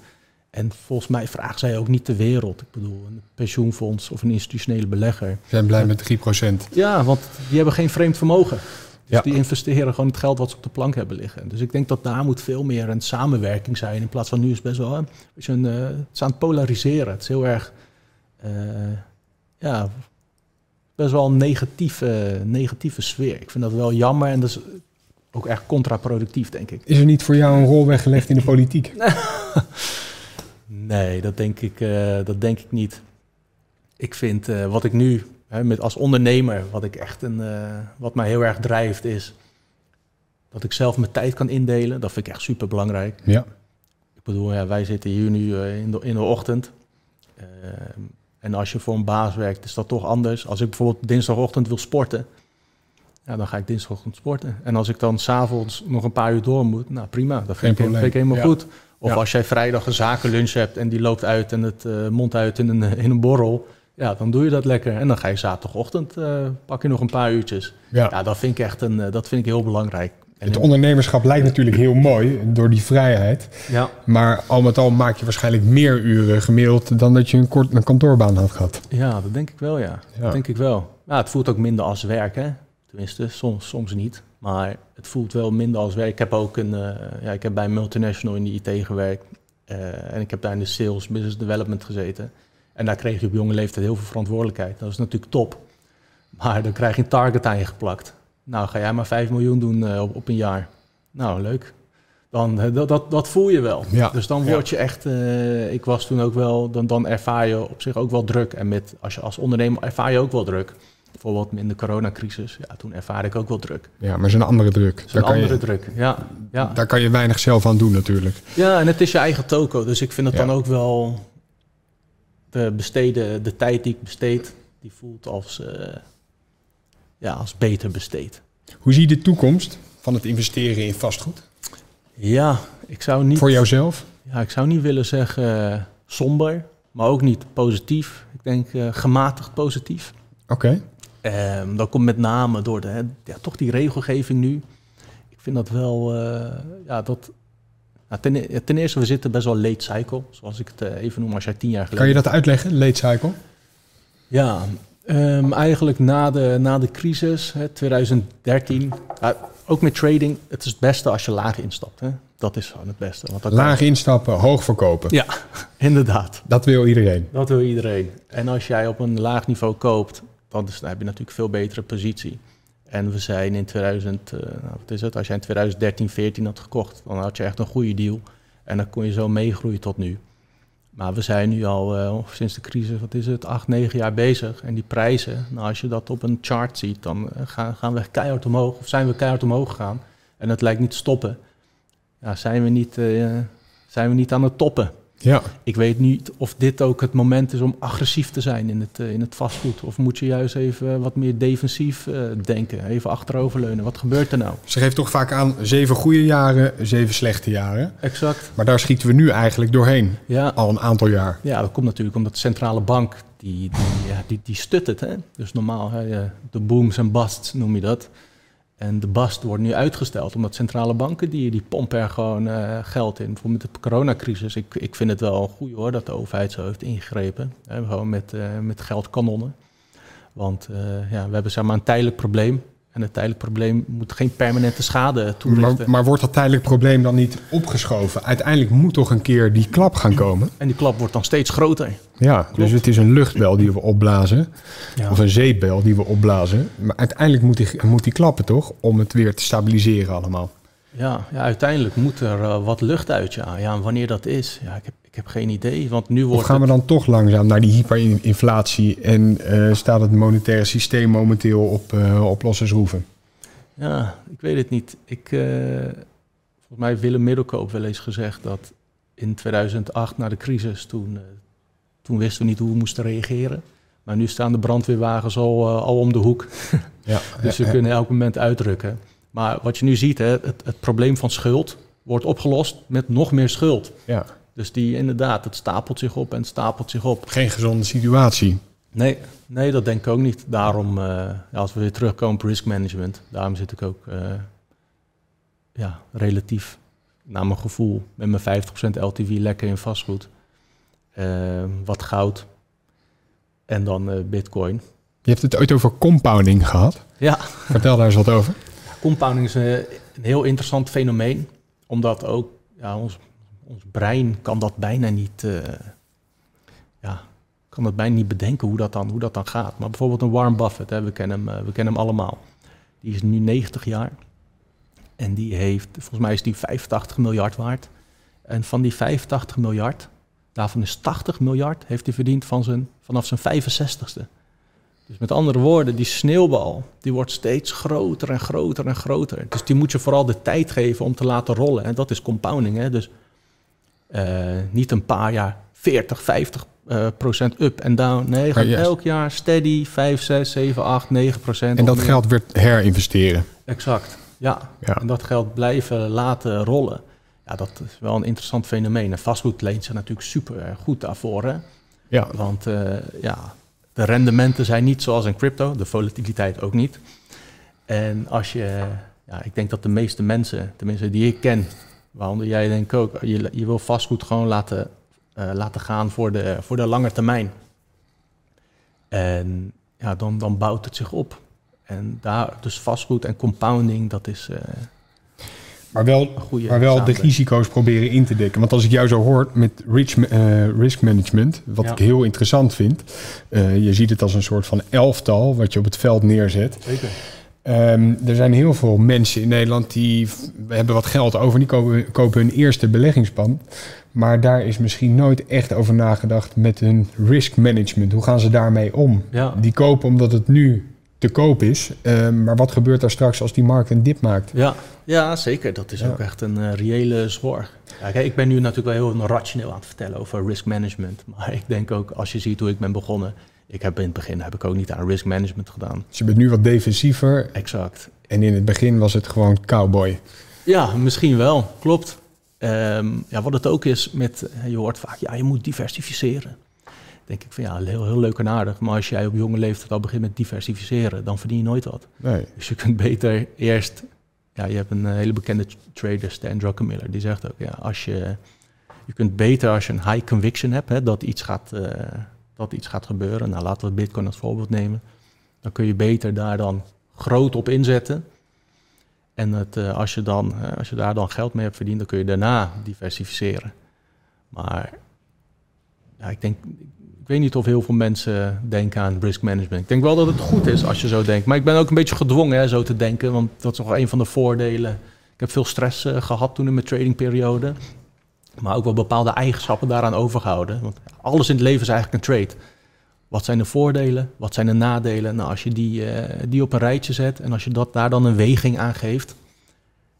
B: En volgens mij vragen zij ook niet de wereld. Ik bedoel, een pensioenfonds of een institutionele belegger.
A: Zijn blij met 3%.
B: Ja, want die hebben geen vreemd vermogen. Dus ja. die investeren gewoon het geld wat ze op de plank hebben liggen. Dus ik denk dat daar moet veel meer een samenwerking zijn. In plaats van nu is het best wel een, een, uh, het is aan het polariseren. Het is heel erg uh, ja, best wel een negatieve, negatieve sfeer. Ik vind dat wel jammer en dat is ook echt contraproductief, denk ik.
A: Is er niet voor jou een rol weggelegd in de politiek?
B: nee, dat denk ik, uh, dat denk ik niet. Ik vind uh, wat ik nu hè, met als ondernemer, wat ik echt een, wat mij heel erg drijft, is dat ik zelf mijn tijd kan indelen. Dat vind ik echt super belangrijk.
A: Ja.
B: Ik bedoel, ja, wij zitten hier nu in, de, in de ochtend. En als je voor een baas werkt, is dat toch anders. Als ik bijvoorbeeld dinsdagochtend wil sporten, ja, dan ga ik dinsdagochtend sporten. En als ik dan s'avonds nog een paar uur door moet, nou prima, dat vind, ik, vind ik, helemaal ja. goed. Of ja. als jij vrijdag een zakenlunch hebt en die loopt uit en het uh, mond uit in een, in een borrel, ja, dan doe je dat lekker. En dan ga je zaterdagochtend, uh, pak je nog een paar uurtjes. Ja, ja dat vind ik echt een, uh, dat vind ik heel belangrijk. En
A: Het ondernemerschap lijkt natuurlijk heel mooi door die vrijheid.
B: ja,
A: Maar al met al maak je waarschijnlijk meer uren gemiddeld dan dat je een, kort, een kantoorbaan had gehad.
B: ja, dat denk ik wel, ja.
A: Ja.
B: Dat denk ik wel. Ja, het voelt ook minder als werk, hè. Tenminste, soms, soms niet. Maar het voelt wel minder als werk. Ik heb ook een, eh, ja, ik heb bij een multinational in de IT gewerkt. eh, en ik heb daar in de sales, business development gezeten. En daar kreeg je op jonge leeftijd heel veel verantwoordelijkheid. Dat is natuurlijk top. Maar dan krijg je een target aan je geplakt. Nou, ga jij maar 5 miljoen doen eh, op, op een jaar. Nou, leuk. Dan, dat, dat, dat voel je wel.
A: Ja,
B: Dus dan word je echt... ik was toen ook wel... Dan, dan ervaar je op zich ook wel druk. En met, als je als ondernemer ervaar je ook wel druk. Bijvoorbeeld in de coronacrisis. Ja, toen ervaar ik ook wel druk.
A: Ja, maar het is een andere druk.
B: Een
A: kan,
B: andere
A: je,
B: druk. Ja, ja.
A: daar kan je weinig zelf aan doen natuurlijk.
B: ja, en het is je eigen toko. Dus ik vind het
A: Ja.
B: dan ook wel... De, besteden, de tijd die ik besteed... Die voelt als, eh, ja, als beter besteed.
A: Hoe zie je de toekomst van het investeren in vastgoed?
B: Ja, ik zou niet...
A: Voor jouzelf?
B: Ja, ik zou niet willen zeggen eh, somber, maar ook niet positief. Ik denk eh, gematigd positief.
A: Oké.
B: Ehm, dat komt met name door de, hè, ja, toch die regelgeving nu. Ik vind dat wel, eh, ja, dat... nou, ten, ten eerste, we zitten best wel late cycle, zoals ik het eh, even noem als jij tien jaar geleden...
A: Kan je dat uitleggen, late cycle?
B: Ja, ehm, eigenlijk na de, na de crisis, hè, 2013, ja, ook met trading, het is het beste als je laag instapt. Hè? Dat is gewoon het beste. Want kan-
A: Laag instappen, hoog verkopen.
B: Ja, inderdaad.
A: Dat wil iedereen.
B: Dat wil iedereen. En als jij op een laag niveau koopt, is, dan heb je natuurlijk veel betere positie. En we zijn in 2000, eh, nou, wat is het? Als jij in 2013, 14 had gekocht, dan had je echt een goede deal. En dan kon je zo meegroeien tot nu. Maar we zijn nu al eh, sinds de crisis, wat is het, acht, negen jaar bezig. En die prijzen, nou, als je dat op een chart ziet, dan eh, gaan, gaan we keihard omhoog. Of zijn we keihard omhoog gegaan. En het lijkt niet te stoppen. Ja, zijn we niet, zijn we niet aan het toppen.
A: Ja.
B: Ik weet niet of dit ook het moment is om agressief te zijn in het, eh, in het vastgoed. Of moet je juist even wat meer defensief eh, denken, even achteroverleunen. Wat gebeurt er nou?
A: Ze geeft toch vaak aan zeven goede jaren, zeven slechte jaren.
B: Exact.
A: Maar daar schieten we nu eigenlijk doorheen.
B: Ja,
A: Al een aantal jaar.
B: ja dat komt natuurlijk omdat de centrale bank, die, die, ja, die, die stut het. Hè? Dus normaal, hè, eh, de booms en busts noem je dat. En de bast wordt nu uitgesteld, omdat centrale banken die, die pompen er gewoon eh, geld in. Bijvoorbeeld met de coronacrisis. Ik, ik vind het wel goed hoor dat de overheid zo heeft ingegrepen. Gewoon met, eh, met geldkanonnen. Want eh, ja, we hebben zeg maar een tijdelijk probleem. En een tijdelijk probleem moet geen permanente schade toerichten.
A: Maar, maar wordt dat tijdelijk probleem dan niet opgeschoven? Uiteindelijk moet toch een keer die klap gaan komen?
B: En die klap wordt dan steeds groter.
A: Ja, dus het is een luchtbel die we opblazen.
B: Ja.
A: Of een zeepbel die we opblazen. Maar uiteindelijk moet die, moet die klappen toch? Om het weer te stabiliseren allemaal.
B: Ja, ja, uiteindelijk moet er eh, wat lucht uit. Ja. ja, en wanneer dat is, ja, ik, heb, ik heb geen idee. Want nu
A: Of
B: wordt
A: gaan we dan toch langzaam naar die hyperinflatie en eh, staat het monetaire systeem momenteel op, eh op?
B: Ja, ik weet het niet. Ik, eh, volgens mij Willem Middelkoop wel eens gezegd dat in 2008 na de crisis, toen, toen wisten we niet hoe we moesten reageren. Maar nu staan de brandweerwagens al, al om de hoek.
A: Ja,
B: Dus ze kunnen elk moment uitdrukken. Maar wat je nu ziet, hè, het, het probleem van schuld wordt opgelost met nog meer schuld.
A: ja.
B: Dus die inderdaad, het stapelt zich op en stapelt zich op.
A: Geen gezonde situatie.
B: Nee, nee, dat denk ik ook niet. Daarom, eh, als we weer terugkomen op risk management, daarom zit ik ook eh, ja, relatief, naar mijn gevoel, met mijn 50% LTV lekker in vastgoed. Eh, wat goud en dan bitcoin.
A: Je hebt het ooit over compounding gehad.
B: Ja,
A: Vertel daar eens wat over.
B: compounding is eh, een heel interessant fenomeen, omdat ook ja, ons, ons brein kan dat bijna niet, eh, ja, kan dat bijna niet bedenken hoe dat dan, hoe dat dan gaat. Maar bijvoorbeeld een Warren Buffett, hè, we, kennen hem, eh, we kennen hem allemaal. Die is nu 90 jaar en die heeft, volgens mij is die 85 miljard waard. En van die 85 miljard, daarvan is 80 miljard, heeft hij verdiend van zijn, vanaf zijn 65ste. Dus met andere woorden, die sneeuwbal, die wordt steeds groter en groter en groter. Dus die moet je vooral de tijd geven om te laten rollen. En dat is compounding. Hè? Dus niet een paar jaar 40, 50 eh, procent up en down. Nee,
A: juist.
B: elk jaar steady 5, 6, 7, 8, 9 procent.
A: En dat geld weer herinvesteren.
B: Exact, ja.
A: Ja.
B: En dat geld blijven laten rollen. Ja, dat is wel een interessant fenomeen. En vastgoed leent zich natuurlijk super eh, goed daarvoor. Hè?
A: Ja,
B: Want eh, ja, de rendementen zijn niet zoals in crypto, de volatiliteit ook niet. En als je, ja, ik denk dat de meeste mensen, tenminste die ik ken, waaronder jij denk ik ook, je, je wil vastgoed gewoon laten, eh, laten gaan voor de, voor de lange termijn. En ja, dan, dan bouwt het zich op. En daar, dus vastgoed en compounding, dat is. Uh,
A: maar wel, maar wel de risico's proberen in te dekken. Want als ik jou zo hoor met rich, uh, risk management, wat ik heel interessant vind. Uh, je ziet het als een soort van elftal wat je op het veld neerzet. Zeker. Um, er zijn heel veel mensen in Nederland die hebben wat geld over. Die kopen, kopen hun eerste beleggingspand. Maar daar is misschien nooit echt over nagedacht met hun risk management. Hoe gaan ze daarmee om? Ja. Die kopen omdat het nu te koop is. Ehm, maar wat gebeurt daar straks als die markt een dip maakt?
B: Ja, ja zeker. Dat is ook echt een uh, reële zorg. Ja, kijk, ik ben nu natuurlijk wel heel rationeel aan het vertellen over risk management. Maar ik denk ook, als je ziet hoe ik ben begonnen... Ik heb in het begin heb ik ook niet aan risk management gedaan.
A: Dus je bent nu wat defensiever.
B: Exact.
A: En in het begin was het gewoon cowboy.
B: Ja, misschien wel. Klopt. Ehm, ja, wat het ook is met, je hoort vaak, ja, je moet diversificeren denk ik van ja, heel, heel leuk en aardig. Maar als jij op jonge leeftijd al begint met diversificeren, dan verdien je nooit wat.
A: Nee.
B: Dus je kunt beter eerst... Ja, je hebt een eh, hele bekende trader, Stan Druckenmiller, die zegt ook, ja, als je... Je kunt beter als je een high conviction hebt, hè, dat, iets gaat, uh, dat iets gaat gebeuren. Nou, laten we Bitcoin als voorbeeld nemen. Dan kun je beter daar dan groot op inzetten. En het, uh, als, je dan, als je daar dan geld mee hebt verdiend, dan kun je daarna diversificeren. Maar ja, ik denk, weet niet of heel veel mensen denken aan risk management. Ik denk wel dat het goed is als je zo denkt. Maar ik ben ook een beetje gedwongen hè, zo te denken. Want dat is nog een van de voordelen. Ik heb veel stress uh, gehad toen in mijn tradingperiode. Maar ook wel bepaalde eigenschappen daaraan overgehouden. Want alles in het leven is eigenlijk een trade. Wat zijn de voordelen? Wat zijn de nadelen? Nou, als je die, uh, die op een rijtje zet en als je dat, daar dan een weging aan geeft,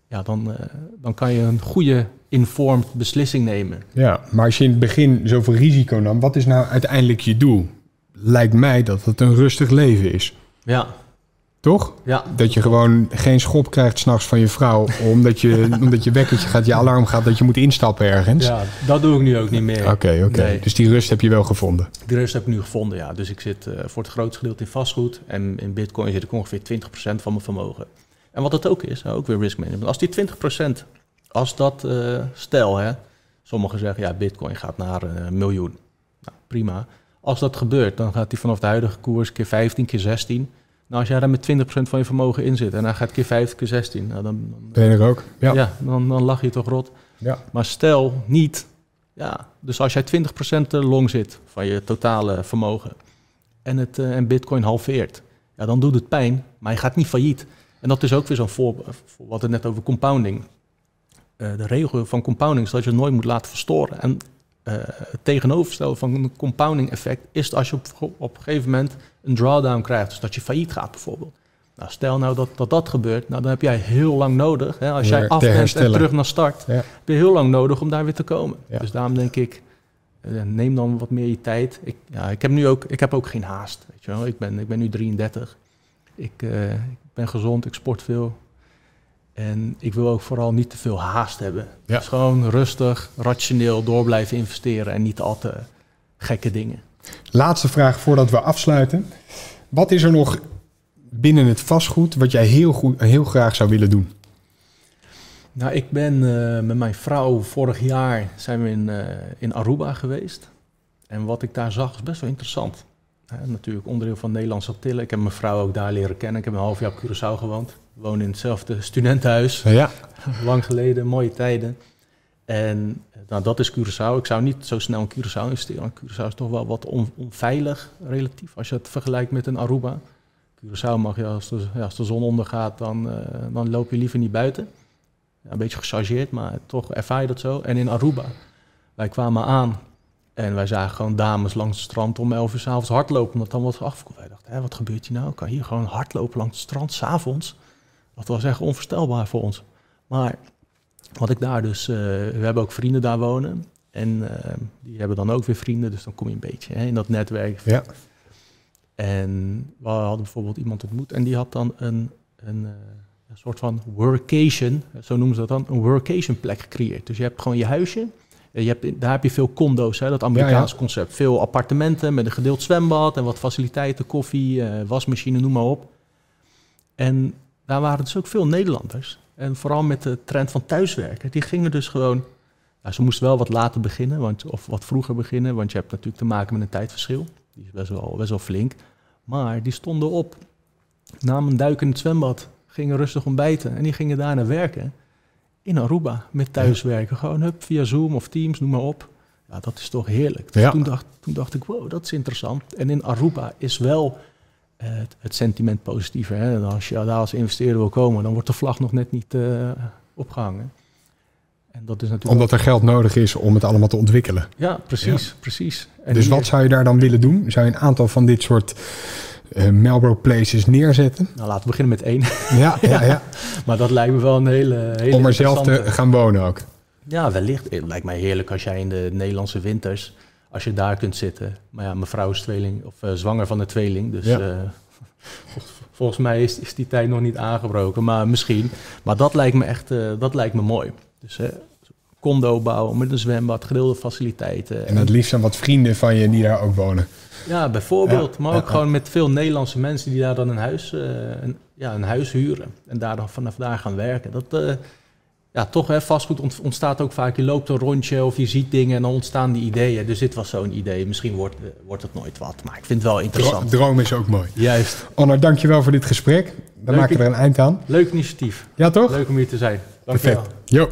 B: ja, dan, uh, dan kan je een goede informed beslissing nemen.
A: Ja, maar als je in het begin zoveel risico nam, wat is nou uiteindelijk je doel? Lijkt mij dat het een rustig leven is.
B: Ja.
A: Toch?
B: Ja.
A: Dat je gewoon geen schop krijgt s'nachts van je vrouw, omdat je, omdat je wekkertje gaat, je alarm gaat, dat je moet instappen ergens.
B: Ja, dat doe ik nu ook niet meer.
A: Oké, oké. Dus die rust heb je wel gevonden?
B: Die rust heb ik nu gevonden, ja. Dus ik zit uh, voor het grootste gedeelte in vastgoed en in bitcoin zit ik ongeveer 20% van mijn vermogen. En wat het ook is, ook weer risk management. Als die 20% als dat, uh, stel hè, sommigen zeggen ja, bitcoin gaat naar een uh, miljoen. Nou, prima. Als dat gebeurt, dan gaat hij vanaf de huidige koers keer 15, keer 16. Nou, als jij daar met 20% van je vermogen in zit en hij gaat keer 15, keer 16. Nou, dan, dan
A: ben je er ook. Ja,
B: ja dan, dan lach je toch rot.
A: Ja.
B: Maar stel niet, ja, dus als jij 20% long zit van je totale vermogen en, het, uh, en bitcoin halveert, ja, dan doet het pijn, maar je gaat niet failliet. En dat is ook weer zo'n voorbeeld, wat het net over compounding. Uh, de regel van compounding is dat je het nooit moet laten verstoren. En uh, het tegenovergestelde van een compounding effect is als je op, op een gegeven moment een drawdown krijgt. Dus dat je failliet gaat bijvoorbeeld. Nou, stel nou dat, dat dat gebeurt, nou, dan heb jij heel lang nodig. Hè, als jij af bent en terug naar start, ja. heb je heel lang nodig om daar weer te komen. Ja. Dus daarom denk ik, uh, neem dan wat meer je tijd. Ik, ja, ik, heb nu ook, ik heb ook geen haast. Weet je wel. Ik, ben, ik ben nu 33. Ik, uh, ik ben gezond, ik sport veel. En ik wil ook vooral niet te veel haast hebben. Ja. Dus gewoon rustig, rationeel door blijven investeren en niet al te gekke dingen.
A: Laatste vraag voordat we afsluiten. Wat is er nog binnen het vastgoed wat jij heel, goed, heel graag zou willen doen?
B: Nou, ik ben uh, met mijn vrouw vorig jaar zijn we in, uh, in Aruba geweest. En wat ik daar zag is best wel interessant. Natuurlijk onderdeel van Nederlandse Antillen. Ik heb mijn vrouw ook daar leren kennen. Ik heb een half jaar op Curaçao gewoond. Wonen in hetzelfde studentenhuis.
A: Ja.
B: Lang geleden, mooie tijden. En nou, dat is Curaçao. Ik zou niet zo snel in Curaçao investeren. Curaçao is toch wel wat on, onveilig relatief als je het vergelijkt met een Aruba. Curaçao mag je als de, ja, als de zon ondergaat, dan, uh, dan loop je liever niet buiten. Ja, een beetje gechargeerd, maar toch ervaar je dat zo. En in Aruba, wij kwamen aan en wij zagen gewoon dames langs het strand om 11 uur s'avonds hardlopen, omdat dan wat afkomt. Wij dachten, hè, wat gebeurt hier nou? Kan hier gewoon hardlopen langs het strand s'avonds? Dat was echt onvoorstelbaar voor ons. Maar wat ik daar dus, uh, we hebben ook vrienden daar wonen. En uh, die hebben dan ook weer vrienden, dus dan kom je een beetje hè, in dat netwerk.
A: Ja.
B: En we hadden bijvoorbeeld iemand ontmoet en die had dan een, een, uh, een soort van workation, zo noemen ze dat dan, een workation plek gecreëerd. Dus je hebt gewoon je huisje je hebt, daar heb je veel condo's, hè, dat Amerikaans ja, ja. concept. Veel appartementen met een gedeeld zwembad en wat faciliteiten, koffie, wasmachine, noem maar op. En daar waren dus ook veel Nederlanders. En vooral met de trend van thuiswerken. Die gingen dus gewoon... Nou, ze moesten wel wat later beginnen, want, of wat vroeger beginnen. Want je hebt natuurlijk te maken met een tijdverschil. Die is best wel, best wel flink. Maar die stonden op, namen een duik in het zwembad, gingen rustig ontbijten. En die gingen daarna werken in Aruba met thuiswerken. Gewoon hup, via Zoom of Teams, noem maar op. Ja, dat is toch heerlijk. Dus
A: Ja.
B: toen, dacht, toen dacht ik, wow, dat is interessant. En in Aruba is wel het, het sentiment positiever. Hè? Als je daar als investeerder wil komen, dan wordt de vlag nog net niet eh, opgehangen. En dat is natuurlijk...
A: Omdat er geld nodig is om het allemaal te ontwikkelen.
B: Ja, precies, precies. En
A: dus
B: hier-
A: wat zou je daar dan willen doen? Zou je een aantal van dit soort eh Marlboro Places neerzetten?
B: Nou, laten we beginnen met één.
A: Ja, ja, ja.
B: maar dat lijkt me wel een hele, hele
A: Om er zelf te gaan wonen ook.
B: Ja, wellicht. Het lijkt mij heerlijk als jij in de Nederlandse winters, als je daar kunt zitten. Maar ja, mijn vrouw is tweeling, of eh, zwanger van de tweeling. Dus
A: Ja.
B: eh, vol- volgens mij is, is die tijd nog niet aangebroken. Maar misschien. Maar dat lijkt me echt, eh, dat lijkt me mooi. Dus condo bouwen met een zwembad, gedeelde faciliteiten.
A: En het liefst zijn wat vrienden van je die daar ook wonen.
B: Ja, bijvoorbeeld.
A: Ja,
B: maar ook
A: ja.
B: gewoon met veel Nederlandse mensen die daar dan een huis, een, ja, een huis huren. En daar dan vanaf daar gaan werken. Dat, ja, toch, hè, vastgoed ont- ontstaat ook vaak. Je loopt een rondje of je ziet dingen en dan ontstaan die ideeën. Dus dit was zo'n idee. Misschien wordt, eh, wordt het nooit wat. Maar ik vind het wel interessant.
A: droom is ook mooi.
B: Juist.
A: Onno, dankjewel voor dit gesprek. Dan
B: Leuk
A: maken we er een eind aan.
B: Leuk initiatief.
A: Ja, toch?
B: Leuk om hier te zijn. Dank je wel.
A: Perfect. Jo.